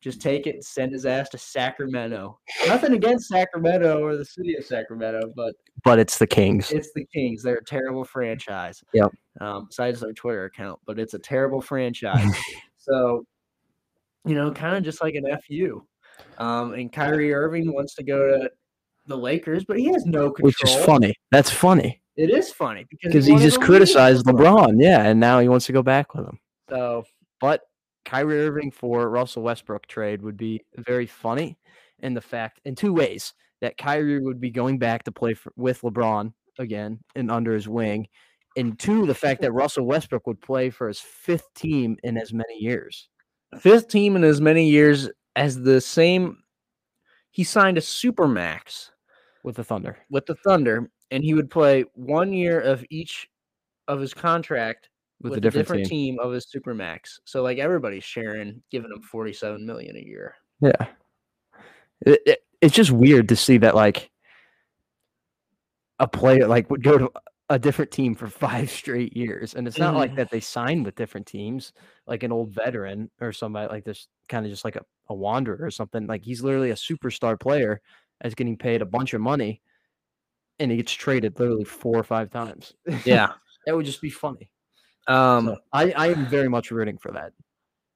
Just take it and send his ass to Sacramento. Nothing against Sacramento or the city of Sacramento, but but it's the Kings. it's the Kings. They're a terrible franchise. Yep. Um, besides their Twitter account, but it's a terrible franchise. so, you know, kind of just like an FU. Um, and Kyrie Irving wants to go to the Lakers, but he has no control. Which is funny. That's funny It is funny because he just criticized LeBron. Yeah. And now he wants to go back with him. So But Kyrie Irving for Russell Westbrook trade would be very funny in the fact, in two ways, that Kyrie would be going back to play for, with LeBron again and under his wing. And two, the fact that Russell Westbrook would play for his fifth team in as many years. fifth team in as many years as the same. He signed a super max with the Thunder. with the Thunder, and he would play one year of each of his contract With, with, a different, team. team. of his supermax. So like everybody's sharing, giving him forty-seven million a year. Yeah. It, it, it's just weird to see that like a player like would go to a different team for five straight years. And it's not like Mhm. that they signed with different teams, like an old veteran or somebody like this, kind of just like a, a wanderer or something. Like he's literally a superstar player that's getting paid a bunch of money and he gets traded literally four or five times. Yeah. that would just be funny. Um. So I, I am very much rooting for that.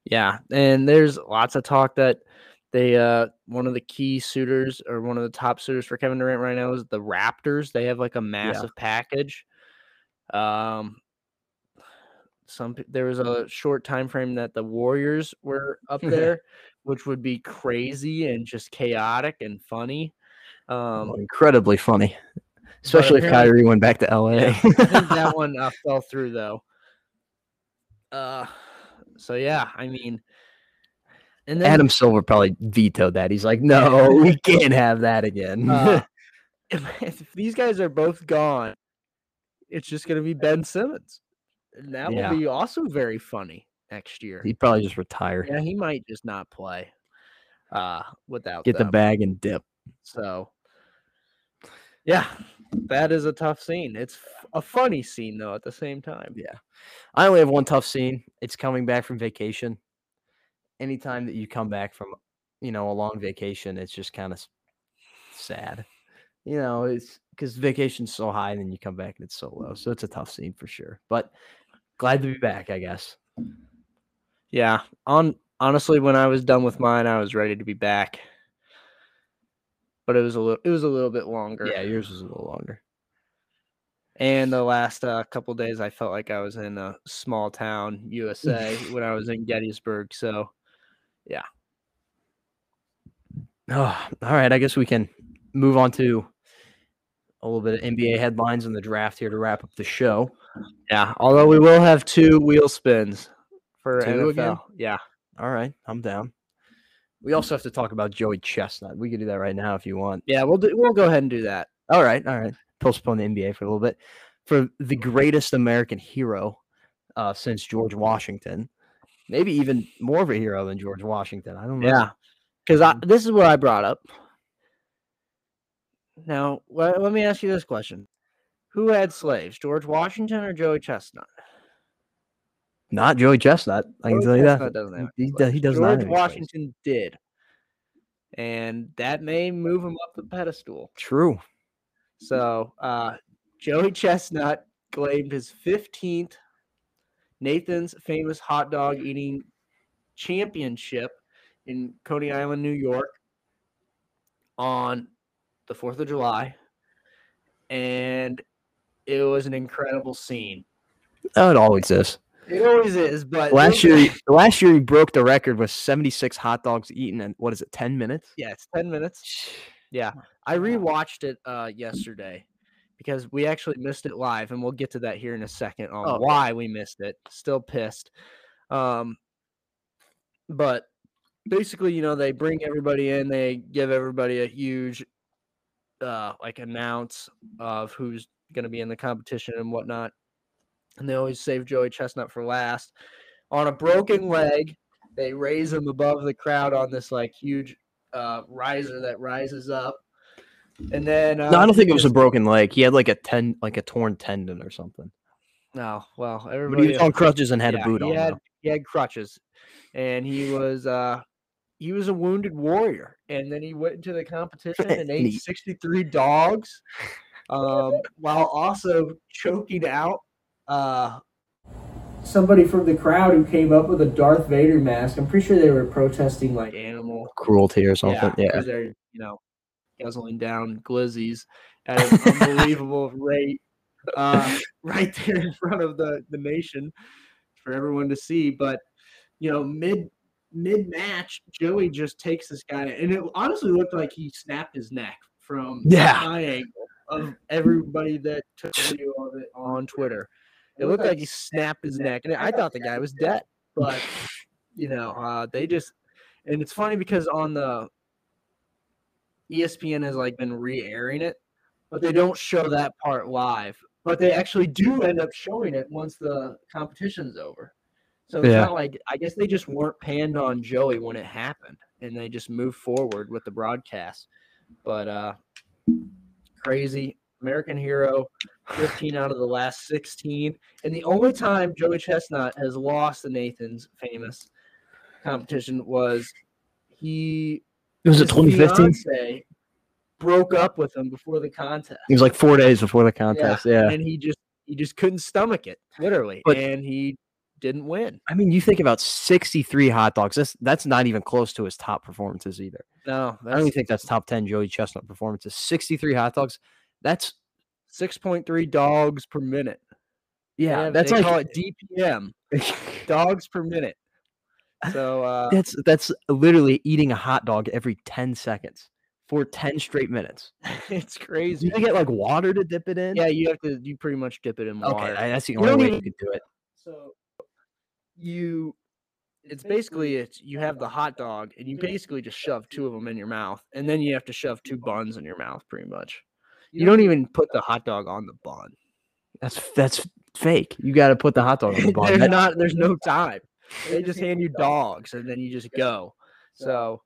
Yeah, and there's lots of talk that they uh one of the key suitors or one of the top suitors for Kevin Durant right now is the Raptors. They have like a massive package. Um some there was a short time frame that the Warriors were up there, which would be crazy and just chaotic and funny. Um Incredibly funny. Especially if Kyrie went back to LA. Yeah, I think that one uh, fell through though. Uh, so yeah, I mean, and then Adam Silver probably vetoed that. He's like, no, we can't have that again. uh, if, if these guys are both gone, it's just gonna be Ben Simmons, and that Yeah. will be also very funny next year. He'd probably just retire, Yeah, he might just not play. Uh, without get the bag and dip. So, yeah, that is a tough scene. It's f- a funny scene though at the same time. Yeah. I only have one tough scene. It's coming back from vacation. Anytime that you come back from, you know, a long vacation, it's just kind of sad. You know, it's because vacation's so high and then you come back and it's so low. So it's a tough scene for sure. But glad to be back, I guess. Yeah. On honestly, when I was done with mine, I was ready to be back. But it was a little it was a little bit longer. Yeah, yours was a little longer. And the last uh, couple days I felt like I was in a small town USA when I was in Gettysburg. So yeah. Oh, all right. I guess we can move on to a little bit of NBA headlines in the draft here to wrap up the show. Yeah, although we will have two wheel spins for Two NFL. again? Yeah. All right, I'm down. We also have to talk about Joey Chestnut. We could do that right now if you want. Yeah, we'll do, we'll go ahead and do that. All right, all right. Postpone the NBA for a little bit. For the greatest American hero uh, since George Washington, maybe even more of a hero than George Washington. I don't know. Yeah. I this is what I brought up. Now, let, let me ask you this question. Who had slaves, George Washington or Joey Chestnut? Not Joey Chestnut. I can Joey tell you Chestnut that. doesn't have He, any do- he does not. George any. Washington did. And that may move him up the pedestal. True. So uh, Joey Chestnut claimed his 15th Nathan's famous hot dog eating championship in Coney Island, New York on the 4th of July. And it was an incredible scene. Oh, it always is. It always is, but Last year, last year he broke the record with 76 hot dogs eaten in what is it, 10 minutes? yeah, it's 10 minutes. Yeah. I rewatched it uh, yesterday because we actually missed it live, and we'll get to that here in a second on Oh, why we missed it. Still pissed. Um, but basically, you know, they bring everybody in, they give everybody a huge, uh, like announce of who's going to be in the competition and whatnot, and they always save Joey Chestnut for last. On a broken leg, they raise him above the crowd on this like huge uh, riser that rises up. And then uh, No, I don't think it was a broken leg. He had like a ten, like a torn tendon or something. no. Well, But everybody he was on crutches and had yeah, a boot he on. Had, though. he had crutches, and he was uh he was a wounded warrior. And then he went into the competition and ate 63 dogs, um, while also choking out uh somebody from the crowd who came up with a Darth Vader mask. I'm pretty sure they were protesting like animal Cruelty or something. Yeah. because they're you know guzzling down glizzies at an unbelievable rate, uh, right there in front of the the nation for everyone to see. But you know, mid mid match, Joey just takes this guy, and it honestly looked like he snapped his neck from Yeah. my angle of everybody that took video of it on Twitter. It looked like he snapped his neck, and I thought the guy was dead. But you know, uh, they just and it's funny because on the ESPN has like been re-airing it, but they don't show that part live. But they actually do end up showing it once the competition's over. So it's Yeah. not like I guess they just weren't panned on Joey when it happened, and they just moved forward with the broadcast. But uh, crazy American hero, 15 out of the last 16, and the only time Joey Chestnut has lost the Nathan's famous competition was he It was it 2015. fiancée broke up with him before the contest. It was like four days before the contest. Yeah. and he just he just couldn't stomach it, literally, But- and he didn't win. I mean, you think about 63 hot dogs. That's that's not even close to his top performances either. No, I don't even think that's top 10 Joey Chestnut performances. 63 hot dogs. That's six point three dogs per minute. Yeah, have- that's they like call it DPM, dogs per minute. So uh, that's that's literally eating a hot dog every 10 seconds for 10 straight minutes. it's Do crazy. you get like water to dip it in? Yeah, you have to. You pretty much dip it in water. I- that's the only way you could do it. So you, it's basically it's you have the hot dog and you basically just shove two of them in your mouth, and then you have to shove two buns in your mouth, pretty much. You don't even put the hot dog on the bun. That's that's fake. You got to put the hot dog on the bun. there's That- not. There's no time. They just hand you dogs, and then you just go. So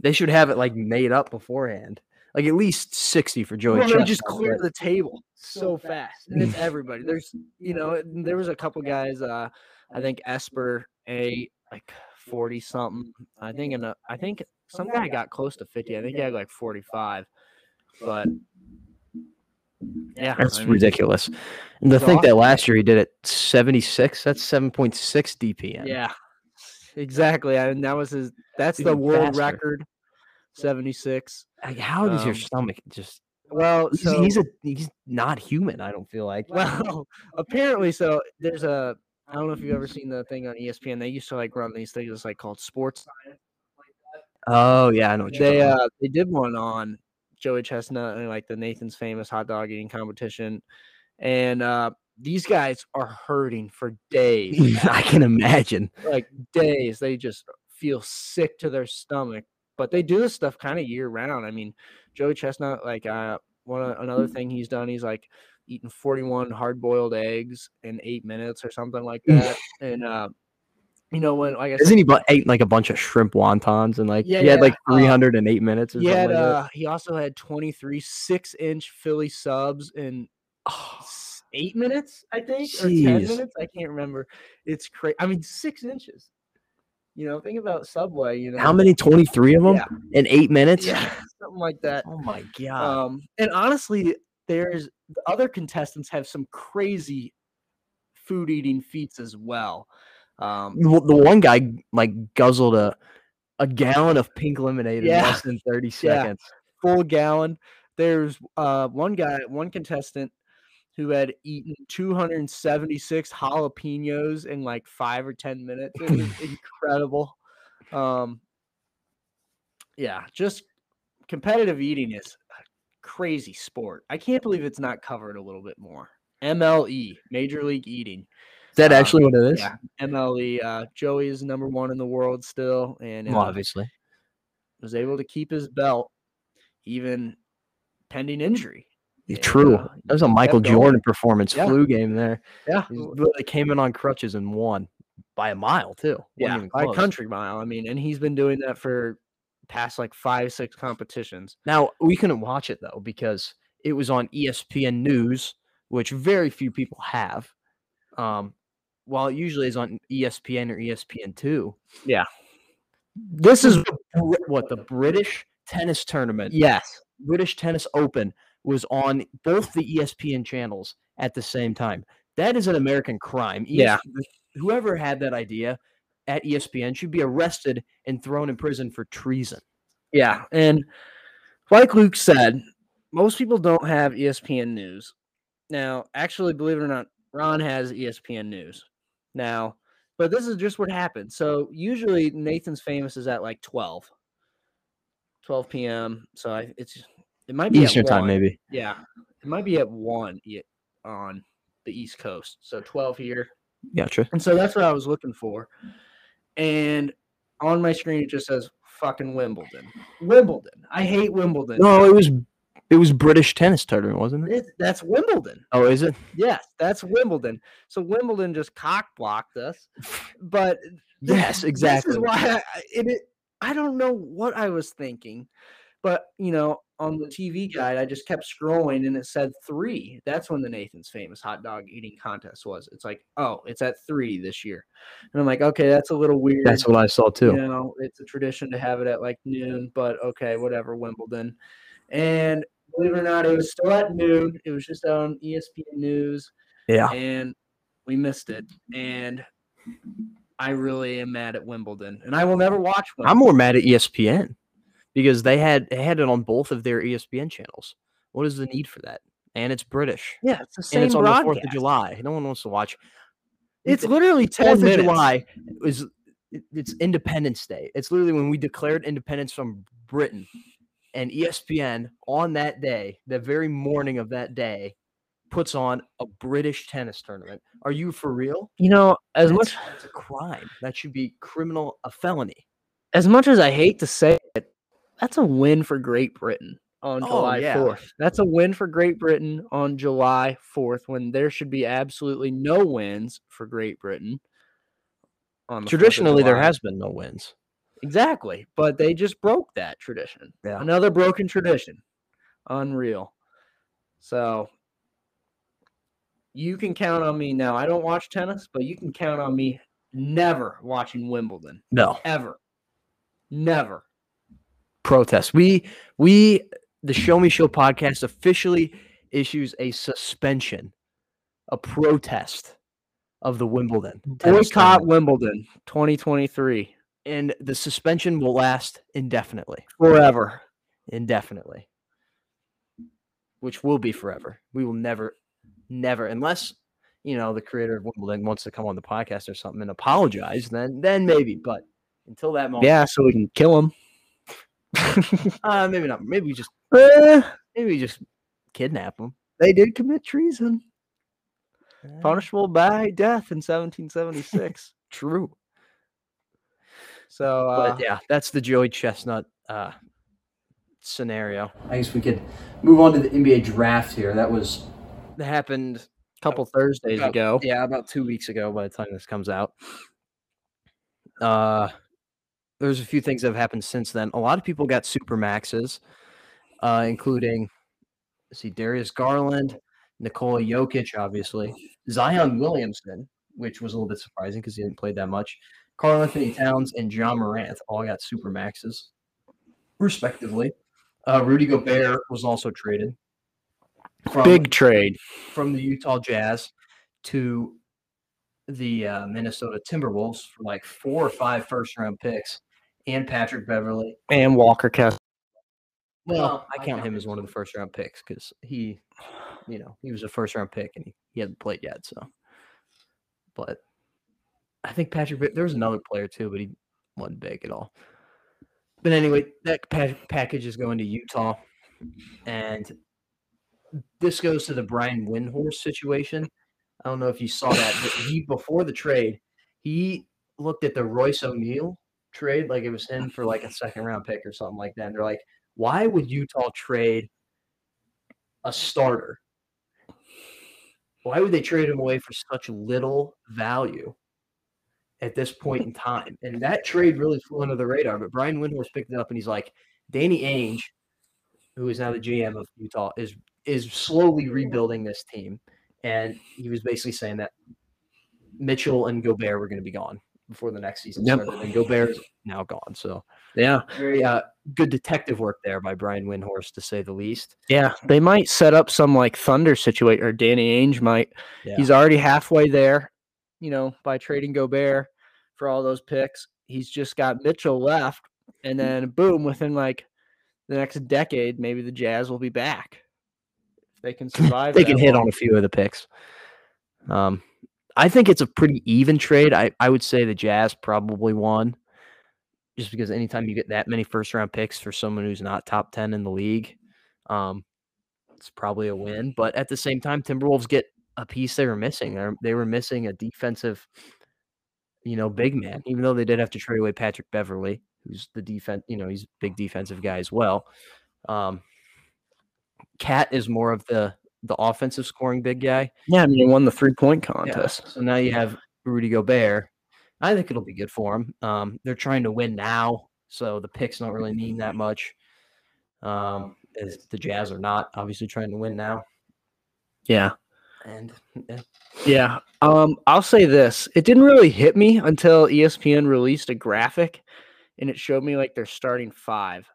they should have it like made up beforehand. Like at least 60 for Joey well, they just clear the table so fast, and it's everybody. There's, you know, there was a couple guys. Uh, I think Esper a like forty something. I think, and I think some guy got close to fifty. I think he had like forty five. But yeah, That's I mean, ridiculous. And to think that last year he did it 76, that's 7.6 DPM. Yeah, exactly. And that was his. That's the world faster. record. Seventy six. Like, how does your Um, stomach just Well, he's, so he's a he's not human, I don't feel like. Well, apparently, so there's a. I don't know if you've ever seen the thing on ESPN. They used to like run these things like called sports. Oh yeah, I know They uh they did one on Joey Chestnut and like the Nathan's famous hot dog eating competition, and uh, these guys are hurting for days, I can imagine. like days. They just feel sick to their stomach, but they do this stuff kind of year round. I mean, Joey Chestnut, like uh, one another thing he's done, he's like eating 41 hard boiled eggs in eight minutes or something like that, and uh, you know when like I Isn't he bu- ate like a bunch of shrimp wontons and like Yeah, he had like yeah, uh, 308 minutes or He something had like uh he also had 23 six inch Philly subs in Oh, eight minutes, I think, or 10 minutes. I can't remember. It's crazy. I mean, six inches. You know, think about Subway, you know. how many? 23 of them Yeah. in eight minutes? Yeah, something like that. Oh my god. Um, and honestly, there's the other contestants have some crazy food eating feats as well. Um, the, the one guy like guzzled a a gallon of pink lemonade in less than 30 Yeah. seconds. full gallon. There's uh one guy, one contestant who had eaten 276 jalapenos in like five or ten minutes. It was incredible. Um yeah, just competitive eating is a crazy sport. I can't believe it's not covered a little bit more. MLE, Major League Eating. That Uh, actually what it is? Yeah, MLE. Uh, Joey is number one in the world still, and Well, obviously. was able to keep his belt even pending injury. and, True. uh, That was a Michael going. Jordan performance Yeah. flu game there. Yeah, He came in on crutches and won by a mile too. Wasn't yeah, by a country mile. I mean, and he's been doing that for past like five, six competitions. Now we couldn't watch it though because it was on ESPN News, which very few people have. Um, while it usually is on ESPN or ESPN two. Yeah. This is hmm. what the British tennis tournament, Yes, British Tennis Open, was on both the ESPN channels at the same time. That is an American crime. Yeah. Whoever had that idea at ESPN should be arrested and thrown in prison for treason. yeah, and like Luke said, most people don't have ESPN News. Now, actually, believe it or not, Ron has ESPN News now. But this is just what happened. So usually Nathan's famous is at like 12, 12 p.m. So I, it's it might be Eastern time, 1. maybe. Yeah, it might be at one on the East Coast. So twelve here, Gotcha. and so that's what I was looking for. And on my screen, it just says "fucking Wimbledon." Wimbledon. I hate Wimbledon. No, it was it was British tennis tournament, wasn't it? It- that's Wimbledon. Oh, is it? Yes, that's Wimbledon. So Wimbledon just cock blocked us. But Yes, exactly. This is why I, I- it, it, I don't know what I was thinking, but you know, on the TV guide, I just kept scrolling and it said three. That's when the Nathan's famous hot dog eating contest was. It's like, oh, it's at three this year, and I'm like, okay, that's a little weird. That's what I saw too. You know, it's a tradition to have it at like noon, but okay, whatever, Wimbledon. And believe it or not, it was still at noon. It was just on ESPN News, Yeah. and we missed it. And I really am mad at Wimbledon, and I will never watch Wimbledon. I'm more mad at ESPN because they had they had it on both of their ESPN channels. What is the need for that? And it's British. yeah, it's the same and it's on the Fourth of July. No one wants to watch. It's the literally Fourth of. July is it's Independence Day. It's literally when we declared independence from Britain, and ESPN on that day, the very morning of that day, puts on a British tennis tournament. Are you for real? You know, as That's, much that's a crime. That should be criminal, a felony. as much as I hate to say it, that's a win for Great Britain on Oh, July yeah. 4th. That's a win for Great Britain on July 4th when there should be absolutely no wins for Great Britain. Traditionally, there has been no wins. Exactly, but they just broke that tradition. Yeah. Another broken tradition. Unreal. So you can count on me now. I don't watch tennis, but you can count on me never watching Wimbledon No ever. Never. protest. We we the Show Me Show podcast officially issues a suspension, a protest of the Wimbledon Boycott. Wimbledon 2023 and the suspension will last indefinitely. forever. Indefinitely. Which will be forever. We will never, never, unless you know the creator of Wimbledon wants to come on the podcast or something and apologize, then then maybe. But until that moment, Yeah, so we can kill him. uh, maybe not. Maybe we just Eh, Maybe just kidnap him. they did commit treason, Eh, punishable by death in 1776. True. So, uh, But yeah, that's the Joey Chestnut uh, scenario. I guess we could move on to the NBA draft here. That was that happened a couple Thursdays about- ago. Yeah, about two weeks ago. By the time this comes out, uh, there's a few things that have happened since then. A lot of people got super maxes, uh, including let's see Darius Garland, Nikola Jokic, obviously Zion Williamson, which was a little bit surprising because he didn't play that much. Karl-Anthony Towns and Ja Morant all got super maxes, respectively. Uh, Rudy Gobert was also traded from, Big trade. from the Utah Jazz to the uh, Minnesota Timberwolves for like four or five first round picks and Patrick Beverley. And Walker Kessler. Well, I count him as one of the first round picks because he, you know, he was a first round pick and he, he hasn't played yet. So, but I think Patrick, there was another player too, but he wasn't big at all. But anyway, that pa- package is going to Utah, and this goes to the Brian Windhorst situation. I don't know if you saw that, but he before the trade, he looked at the Royce O'Neale trade like it was him for like a second round pick or something like that. And they're like, why would Utah trade a starter? Why would they trade him away for such little value at this point in time? And that trade really flew under the radar. But Brian Windhorst picked it up and he's like, Danny Ainge, who is now the GM of Utah, is is slowly rebuilding this team. And he was basically saying that Mitchell and Gobert were going to be gone before the next season Yep. started. And Gobert is now gone. So Yeah. very uh, good detective work there by Brian Windhorst, to say the least. Yeah. They might set up some like Thunder situation, or Danny Ainge might. Yeah. He's already halfway there, you know, by trading Gobert for all those picks. He's just got Mitchell left. And then, boom, within like the next decade, maybe the Jazz will be back. If they can survive. they can hit long. on a few of the picks. Um, I think it's a pretty even trade. I, I would say the Jazz probably won, just because anytime you get that many first round picks for someone who's not top ten in the league, um, it's probably a win. But at the same time, Timberwolves get a piece they were missing. They they were missing a defensive, you know, big man. Even though they did have to trade away Patrick Beverley, who's the defense. You know, he's a big defensive guy as well. Um, Cat is more of the the offensive scoring big guy. Yeah, I mean, he won the three point Yeah, contest. So now you have Rudy Gobert. I think it'll be good for him. Um, they're trying to win now, so the picks don't really mean that much. Um, as the Jazz are not obviously trying to win now, Yeah. And eh, Yeah. Um, I'll say this. It didn't really hit me until ESPN released a graphic and it showed me like their starting five.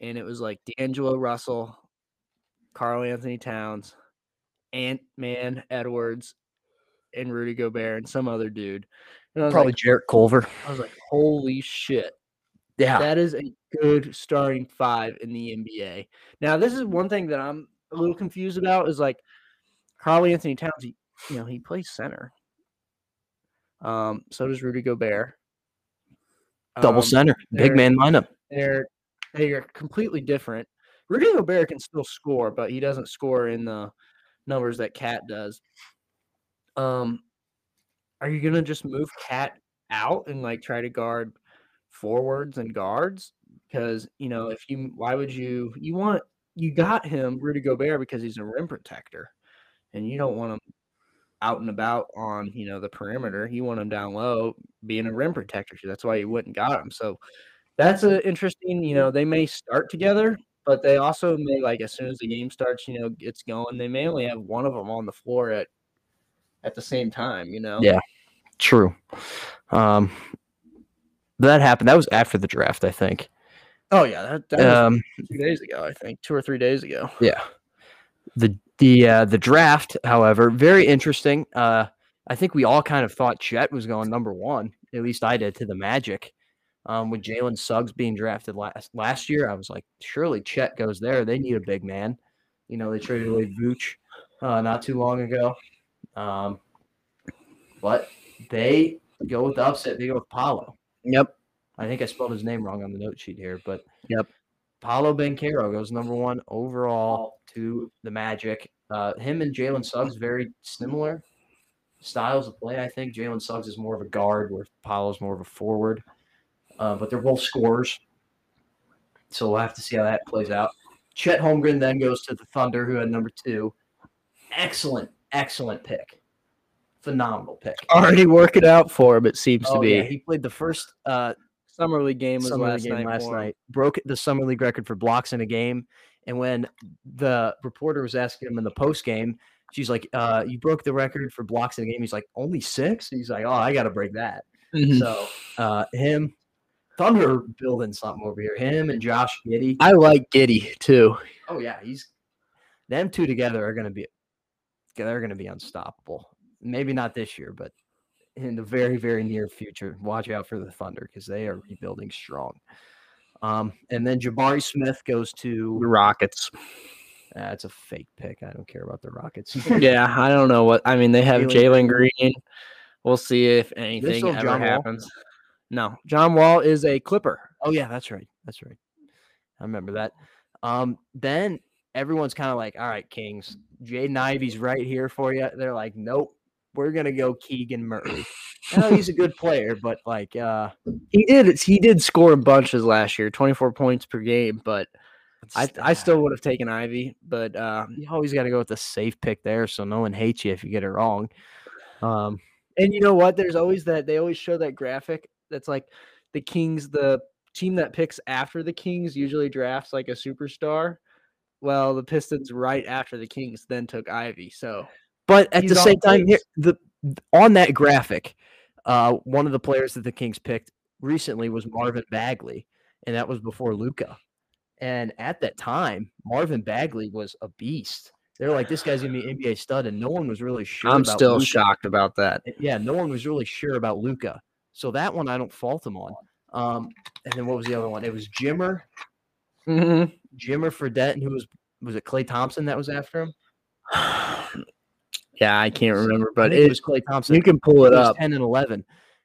And it was like D'Angelo Russell, Karl-Anthony Towns, Ant Man Edwards, and Rudy Gobert and some other dude. And I was probably like, Jarrett Culver. I was like, holy shit. Yeah, That is a good starting five in the NBA. Now, this is one thing that I'm a little confused about is like Karl-Anthony Towns, he, you know, he plays center. Um, so does Rudy Gobert. double Um, center, big man lineup. They're they are completely different. Rudy Gobert can still score, but he doesn't score in the numbers that Cat does. Um, are you gonna just move Cat out and like try to guard forwards and guards? Because you know, if you why would you you want you got him Rudy Gobert because he's a rim protector, and you don't want them out and about on you know the perimeter. You want them down low being a rim protector. So that's why you wouldn't got them. So that's an interesting. You know, they may start together, but they also may like as soon as the game starts, you know, gets going. They may only have one of them on the floor at at the same time. You know. Yeah. True. Um, that happened. That was after the draft, I think. Oh yeah, that, that was Um, two days ago. I think two or three days ago. Yeah. The the uh, the draft, however, very interesting. Uh, I think we all kind of thought Chet was going number one. At least I did to the Magic. Um, with Jalen Suggs being drafted last last year, I was like, surely Chet goes there. They need a big man. You know, they traded away Vooch uh, not too long ago. Um, but they go with the upset. They go with Paolo. Yep. I think I spelled his name wrong on the note sheet here, but Yep. Paolo Banchero goes number one overall to the Magic. Uh, him and Jalen Suggs very similar styles of play. I think Jalen Suggs is more of a guard, where Paolo's more of a forward. Uh, but they're both scorers, so we'll have to see how that plays out. Chet Holmgren then goes to the Thunder, who had number two. Excellent, excellent pick. Phenomenal pick. Already working out for him, it seems to Oh, be. yeah, he played the first uh, Summer League game was summer last game night. last night. Broke the summer league record for blocks in a game. And when the reporter was asking him in the post game, she's like, uh, "You broke the record for blocks in a game." He's like, "Only six? He's like, "Oh, I got to break that." Mhm. So uh, him, Thunder building something over here. Him and Josh Giddey. I like Giddey too. Oh yeah, he's them two together are going to be they're going to be unstoppable. Maybe not this year, but in the very very near future, watch out for the Thunder because they are rebuilding strong. Um, and then Jabari Smith goes to The Rockets. that's a fake pick. I don't care about the Rockets. yeah, I don't know what. I mean, they have Jalen Green. We'll see if anything ever John Wall? happens. No, John Wall is a Clipper. Oh yeah, that's right. That's right. I remember that. Um, then everyone's kind of like, all right, Kings, Jaden Ivey's right here for you. They're like, nope, we're gonna go Keegan Murray. I know he's a good player, but like, uh, He did. He did score in bunches last year, twenty four points per game. But I, I still would have taken Ivey. But uh, you always got to go with the safe pick there, so no one hates you if you get it wrong. Um, and you know what? There's always that. They always show that graphic. That's like the Kings. The team that picks after the Kings usually drafts like a superstar. Well, the Pistons right after the Kings then took Ivey. So but at He's the same time, here the on that graphic, uh, one of the players that the Kings picked recently was Marvin Bagley, and that was before Luka. And at that time, Marvin Bagley was a beast. They're like, this guy's gonna be an NBA stud, and no one was really sure. I'm about still Luka. shocked about that. Yeah, no one was really sure about Luka. So that one I don't fault him on. Um, and then what was the other one? It was Jimmer, Mhm. Jimmer Fredette, and who was was it Klay Thompson that was after him? yeah, I can't remember, but it it, was Klay Thompson. you can pull it up. 10 and 11.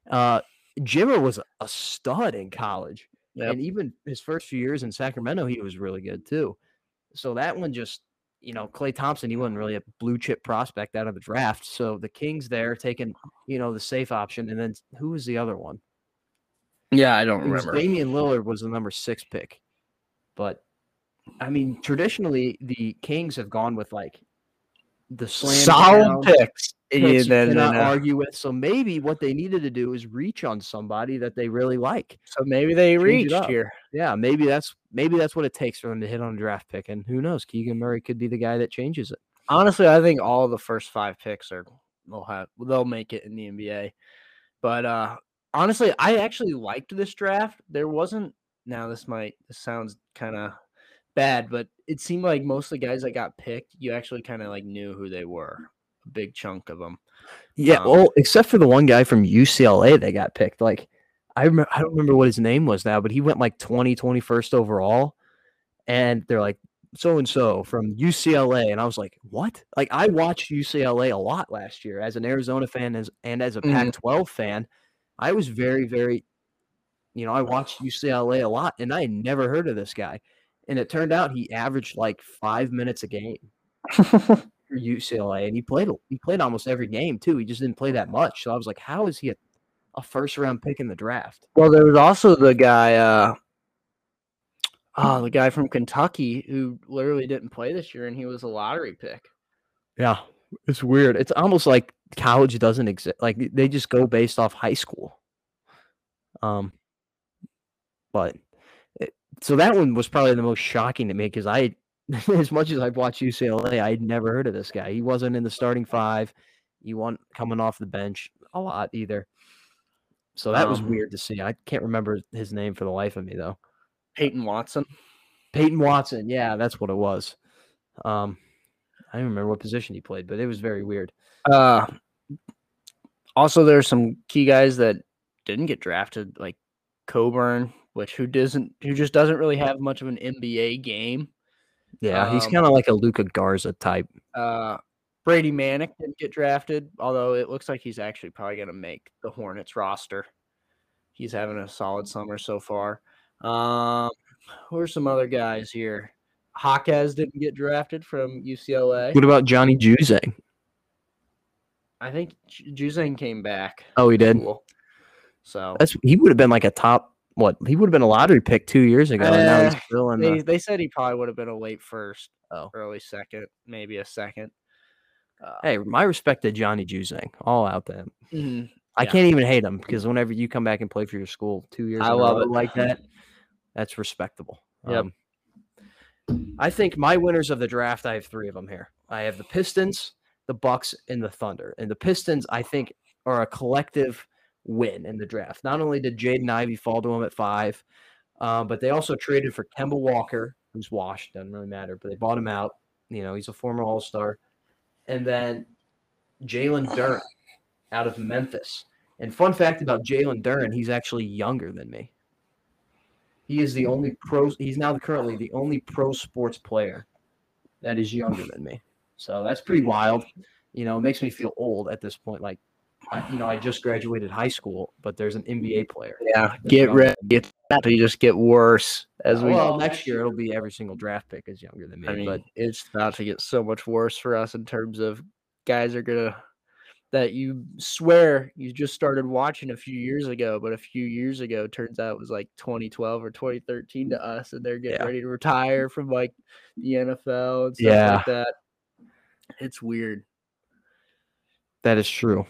Uh, Jimmer was a stud in college. Yep. And even his first few years in Sacramento, he was really good too. So that one just, you know, Klay Thompson, he wasn't really a blue chip prospect out of the draft. So the Kings there taking, you know, the safe option. And then who was the other one? Yeah, I don't It remember. Damian Lillard was the number six pick. But I mean, traditionally, the Kings have gone with like the slam Solid down picks. picks you then- cannot uh, argue with. So maybe what they needed to do is reach on somebody that they really like. so maybe they Change reached here. Yeah, maybe that's maybe that's what it takes for them to hit on a draft pick. And who knows, Keegan Murray could be the guy that changes it. Honestly, I think all the first five picks are they'll have they'll make it in the NBA. But uh honestly, I actually liked this draft. There wasn't now this might this sounds kind of bad, but it seemed like most of the guys that got picked, you actually kind of like knew who they were. A big chunk of them. Yeah, Um, well, except for the one guy from UCLA that got picked. Like I remember, I don't remember what his name was now, but he went like 20, 21st overall. And they're like, so and so from UCLA. And I was like, what? Like I watched UCLA a lot last year as an Arizona fan as, and as a Mhm. Pac 12 fan. I was very, very, you know, I watched UCLA a lot and I had never heard of this guy. And it turned out he averaged like five minutes a game for UCLA, and he played he played almost every game too. He just didn't play that much. So I was like, how is he a, a first round pick in the draft? Well, there was also the guy, uh, oh, the guy from Kentucky who literally didn't play this year, and he was a lottery pick. Yeah, it's weird. It's almost like college doesn't exist. Like they just go based off high school. Um, but so that one was probably the most shocking to me because I, as much as I've watched UCLA, I'd never heard of this guy. He wasn't in the starting five. He wasn't coming off the bench a lot either. So that was Um, weird to see. I can't remember his name for the life of me though. Peyton Watson. Peyton Watson. Yeah, that's what it was. Um, I don't remember what position he played, but it was very weird. Uh, also, there's some key guys that didn't get drafted, like Coburn, which who doesn't, who just doesn't really have much of an NBA game. Yeah, he's Um, kind of like a Luka Garza type. Uh, Brady Manek didn't get drafted, although it looks like he's actually probably going to make the Hornets roster. He's having a solid summer so far. Um, Who are some other guys here? Hawkes didn't get drafted from UCLA. What about Johnny Juzang? I think Juzang came back. Oh, he did. Cool. So That's he would have been like a top. What he would have been a lottery pick two years ago. and now he's still in they, the. they said he probably would have been a late first, Oh. early second, maybe a second. Uh, Hey, my respect to Johnny Juzang. All out to him. mhm. I Yeah. can't even hate him because whenever you come back and play for your school two years I love it. like that, that's respectable. Yep. Um, I think my winners of the draft, I have three of them here. I have the Pistons, the Bucks, and the Thunder. And the Pistons, I think, are a collective win in the draft. Not only did Jaden Ivey fall to him at five, um, but they also traded for Kemba Walker, who's washed, doesn't really matter, but they bought him out. You know, he's a former All Star. And then Jalen Duren out of Memphis. And fun fact about Jalen Duren, he's actually younger than me. He is the only pro. He's now currently the only pro sports player that is younger than me. So that's pretty wild. You know, it makes me feel old at this point. Like, you know, I just graduated high school, but there's an NBA mm-hmm. player. Yeah, get ready. It's about to just get worse as we. well, next year it'll be every single draft pick is younger than me. I mean, but it's about to get so much worse for us in terms of guys are gonna that you swear you just started watching a few years ago, but a few years ago turns out it was like 2012 or 2013 to us, and they're getting Yeah. ready to retire from like the NFL and stuff Yeah. like that. It's weird. that is true.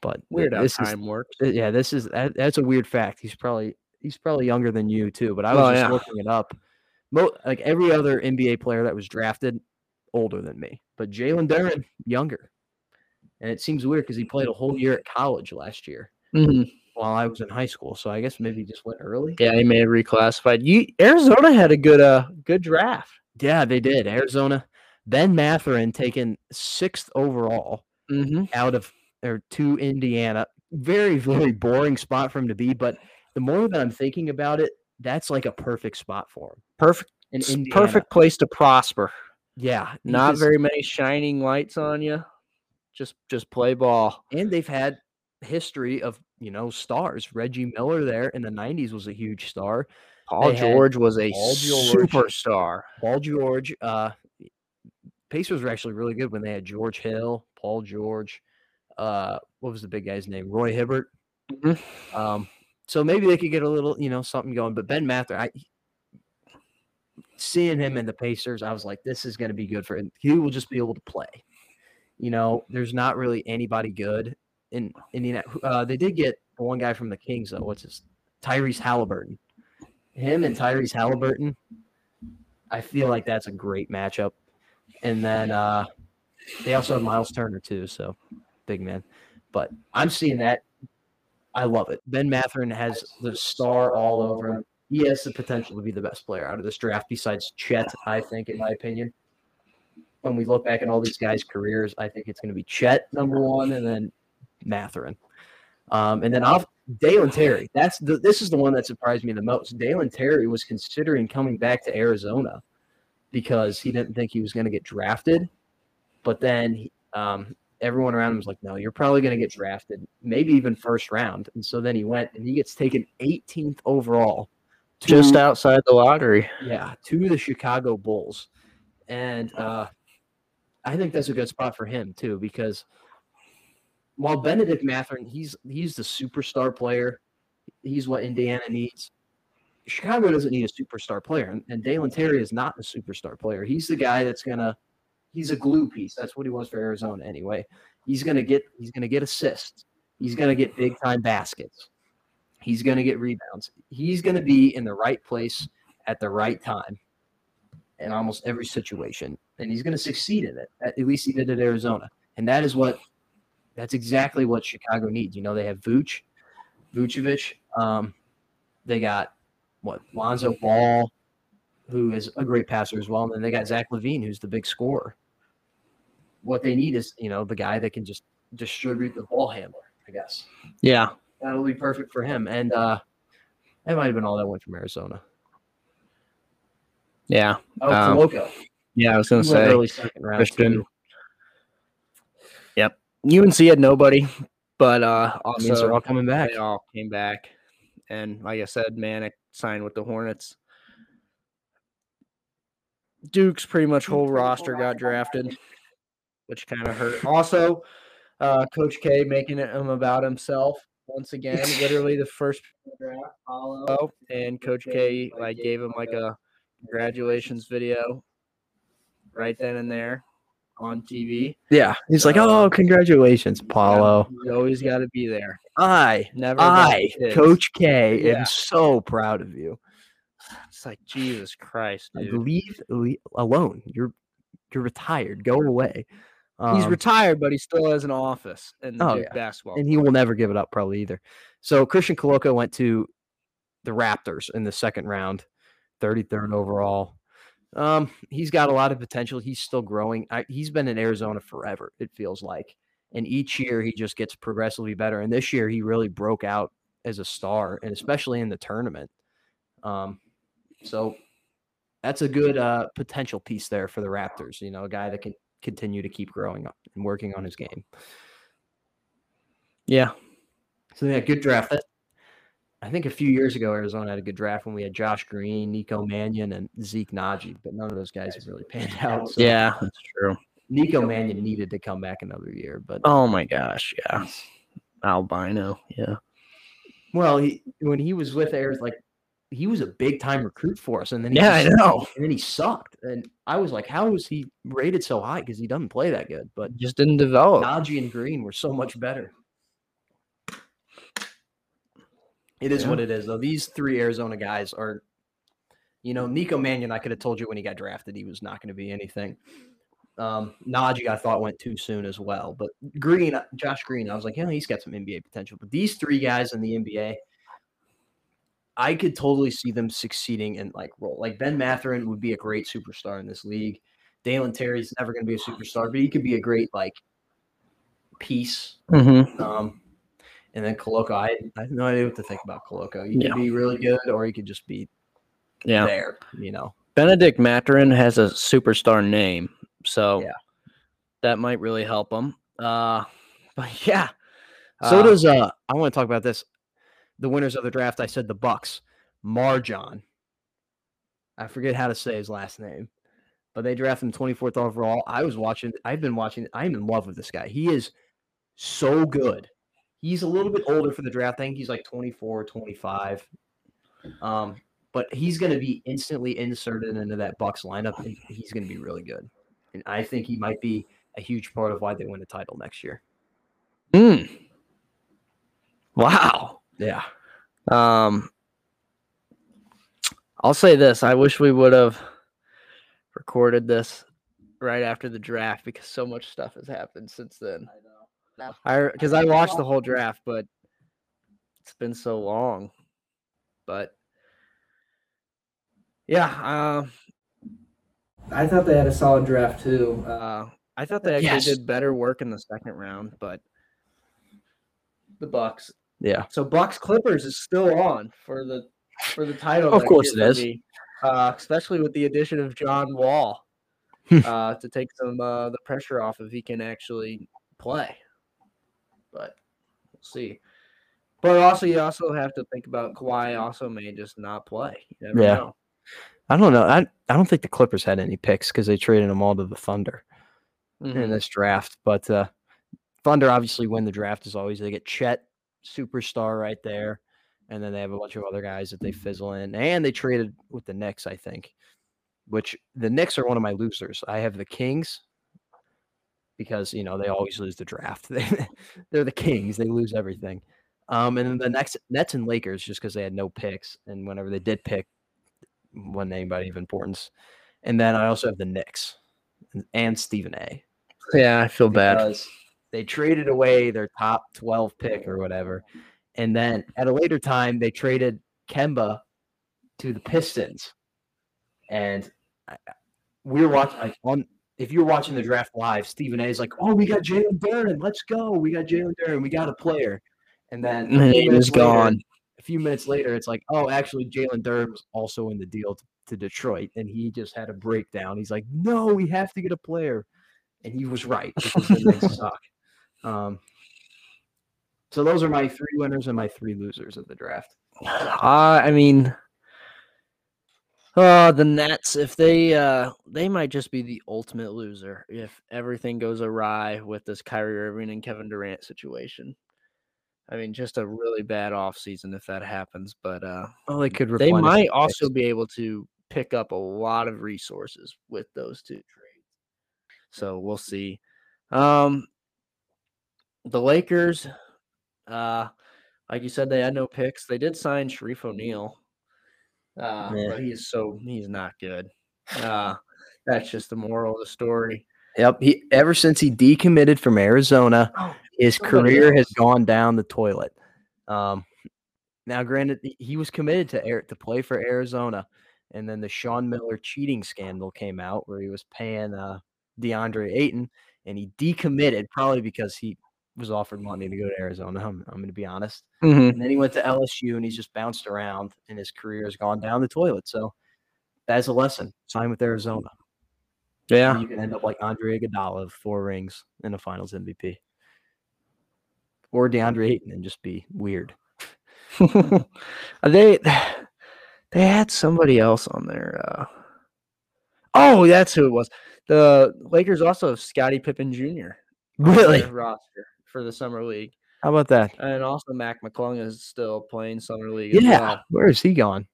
But Weird how this is time works. Yeah, this is that, that's a weird fact. He's probably he's probably younger than you too. But I was Oh, just yeah. looking it up. Mo- like every other NBA player that was drafted, older than me. But Jalen Duren younger, and it seems weird because he played a whole year at college last year Mhm. while I was in high school. So I guess maybe he just went early. Yeah, he may have reclassified. You Arizona had a good uh good draft. Yeah, they did. Arizona, Ben Mathurin taken sixth overall Mm-hmm. out of or to Indiana. Very very boring spot for him to be. But the more that I'm thinking about it, that's like a perfect spot for him. Perfect, in Indiana. perfect place to prosper. Yeah, Not because- very many shining lights on you. Just just play ball. And they've had history of you know stars. Reggie Miller there in the '90s was a huge star. Paul They George was a Paul George. superstar. Paul George. Uh, Pacers were actually really good when they had George Hill, Paul George. Uh, what was the big guy's name? Roy Hibbert. Mhm. Um, so maybe they could get a little, you know, something going. But Ben Mather, I seeing him in the Pacers, I was like, this is going to be good for him. He will just be able to play. You know, there's not really anybody good in Indiana. Uh, they did get one guy from the Kings though. What's his? Tyrese Halliburton. Him and Tyrese Halliburton. I feel like that's a great matchup. And then uh, they also have Miles Turner too, so big man. But I'm seeing that. I love it. Ben Mathurin has the star all over him. He has the potential to be the best player out of this draft, besides Chet. I think, in my opinion, when we look back at all these guys' careers, I think it's going to be Chet number one, and then Mathurin, um, and then off Dalen Terry. That's the, this is the one that surprised me the most. Dalen Terry was considering coming back to Arizona because he didn't think he was going to get drafted, but then um, everyone around him was like, "No, you're probably going to get drafted, maybe even first round." And so then he went, and he gets taken 18th overall, to- Just outside the lottery. yeah, to the Chicago Bulls. And uh, I think that's a good spot for him too, because while Bennedict Mathurin, he's he's the superstar player, he's what Indiana needs. Chicago doesn't need a superstar player, and, and Dalen Terry is not a superstar player. He's the guy that's gonna he's a glue piece. That's what he was for Arizona anyway. He's gonna get he's gonna get assists. He's gonna get big time baskets. He's gonna get rebounds. He's gonna be in the right place at the right time in almost every situation, and he's gonna succeed in it. At least he did at Arizona, and that is what that's exactly what Chicago needs. You know, they have Vooch, Vucevic. Um, they got what Lonzo Ball, who is a great passer as well, and then they got Zach LaVine, who's the big scorer. What they need is you know the guy that can just distribute the ball handler. I guess Yeah. that'll be perfect for him. And uh, that might have been all that went from Arizona. Yeah. Oh, Um, Koloko. Yeah, I was gonna He say early second round. Christian. too. UNC had nobody, but uh That means they're also all coming back. they all came back. And like I said, Manek signed with the Hornets. Duke's pretty much whole roster got drafted, which kind of hurt. Also, uh, Coach K making it him about himself once again. literally the first draft, Paolo, and Coach K like gave him like a congratulations video right then and there on TV. Yeah, he's like, "Oh, congratulations, Paolo." You always got to be there. I, Never. I. Coach K, Yeah. am so proud of you. It's like Jesus Christ, dude. Leave, leave alone. You're you're retired. Go away. He's Um, retired, but he still has an office in Oh, yeah. basketball. and he will never give it up probably either. So Christian Koloko went to the Raptors in the second round, 33rd overall. Um, he's got a lot of potential. He's still growing. I, he's been in Arizona forever, it feels like. And each year he just gets progressively better. And this year he really broke out as a star, and especially in the tournament. Um, so that's a good uh, potential piece there for the Raptors. You know, a guy that can continue to keep growing up and working on his game. yeah, So yeah, good draft. That- I think a few years ago, Arizona had a good draft when we had Josh Green, Nico Mannion, and Zeke Nnaji, but none of those guys have really panned out. So yeah, that's true. Nico Mannion needed to come back another year, but Oh my gosh, yeah, albino, yeah. well, he, when he was with Arizona, like he was a big time recruit for us, and then he Yeah, I know. and then he sucked, and I was like, how was he rated so high? Because he doesn't play that good, but Just didn't develop. Nnaji and Green were so much better. It is Yeah. what it is, though. These three Arizona guys are, you know, Nico Mannion. I could have told you when he got drafted he was not going to be anything. Um, Nnaji, I thought went too soon as well, but Green, Josh Green, I was like, yeah, he's got some NBA potential. But these three guys in the NBA, I could totally see them succeeding in like role. Like Ben Mathurin would be a great superstar in this league. Dalen Terry's never going to be a superstar, but he could be a great like piece Mm-hmm. um, and then Koloko, I, I have no idea what to think about Koloko. He Yeah. could be really good, or he could just be Yeah, there. You know, Bennedict Mathurin has a superstar name, so Yeah. that might really help him. Uh, but yeah, so uh, does uh. I want to talk about this. The winners of the draft. I said the Bucks. Marjon. I forget how to say his last name, but they drafted him 24th overall. I was watching. I've been watching. I'm in love with this guy. He is so good. He's a little bit older for the draft. I think he's like 24, 25. Um, but he's going to be instantly inserted into that Bucks lineup, he's going to be really good. And I think he might be a huge part of why they win the title next year. mm. wow. Yeah. Um, I'll say this: I wish we would have recorded this right after the draft because so much stuff has happened since then. I because I watched the whole draft, but it's been so long. But yeah, um, I thought they had a solid draft too. Uh, I thought they actually Yes. did better work in the second round, but the Bucks. Yeah. So Bucks Clippers is still on for the for the title. Of course it is. it for is. me, uh, especially with the addition of John Wall Hmm. uh, to take some uh, the pressure off if he can actually play. But we'll see. But also, you also have to think about Kawhi. Also, may just not play. Yeah. know. I don't know. I, I don't think the Clippers had any picks because they traded them all to the Thunder in Mhm. this draft. But uh, Thunder obviously win the draft as always. They get Chet, superstar right there. And then they have a bunch of other guys that they fizzle in. And they traded with the Knicks, I think, which the Knicks are one of my losers. I have the Kings because, you know, they always lose the draft. They're the Kings, they lose everything. Um, and then the next Nets and Lakers just because they had no picks. And whenever they did pick, wasn't anybody of importance. And then I also have the Knicks and, and Stephen A. Yeah, I feel bad. They traded away their top 12 pick or whatever. And then at a later time, they traded Kemba to the Pistons. And we were watching like on if you were watching the draft live, Stephen A is like, Oh, we got Jalen Duren. Let's go. We got Jalen Duren. We got a player. And then a few And he minutes was later- gone. a few minutes later, it's like, oh, actually, Jalen Duren was also in the deal to, to Detroit, and he just had a breakdown. He's like, no, we have to get a player, and he was right because the suck. Um, so those are my three winners and my three losers of the draft. Uh, I mean, uh, the Nets, if they uh they might just be the ultimate loser if everything goes awry with this Kyrie Irving and Kevin Durant situation. I mean, just a really bad offseason if that happens. But uh Well, they could. they might also picks. be able to pick up a lot of resources with those two trades. So we'll see. Um the Lakers, uh, like you said, they had no picks. They did sign Shareef O'Neal. Uh, Yeah. but he's so he's not good. Uh that's just the moral of the story. Yep. He ever since he decommitted from Arizona, his somebody career has gone down the toilet. Um, now, granted, he- he was committed to air, to play for Arizona, and then the Sean Miller cheating scandal came out where he was paying uh, DeAndre Ayton, and he decommitted probably because he was offered money to go to Arizona. I'm, I'm going to be honest. Mhm. And then he went to LSU, and he's just bounced around, and his career has gone down the toilet. So that's a lesson. Sign with Arizona. Yeah. You can end up like Andre Iguodala, four rings and a Finals MVP, or DeAndre Ayton and just be weird. they they had somebody else on there. Uh, oh, that's who it was. The Lakers also have Scottie Pippen Jr. Really? roster for the summer league, How about that? and also Mac McClung is still playing summer league. as Yeah. well. Where is he gone?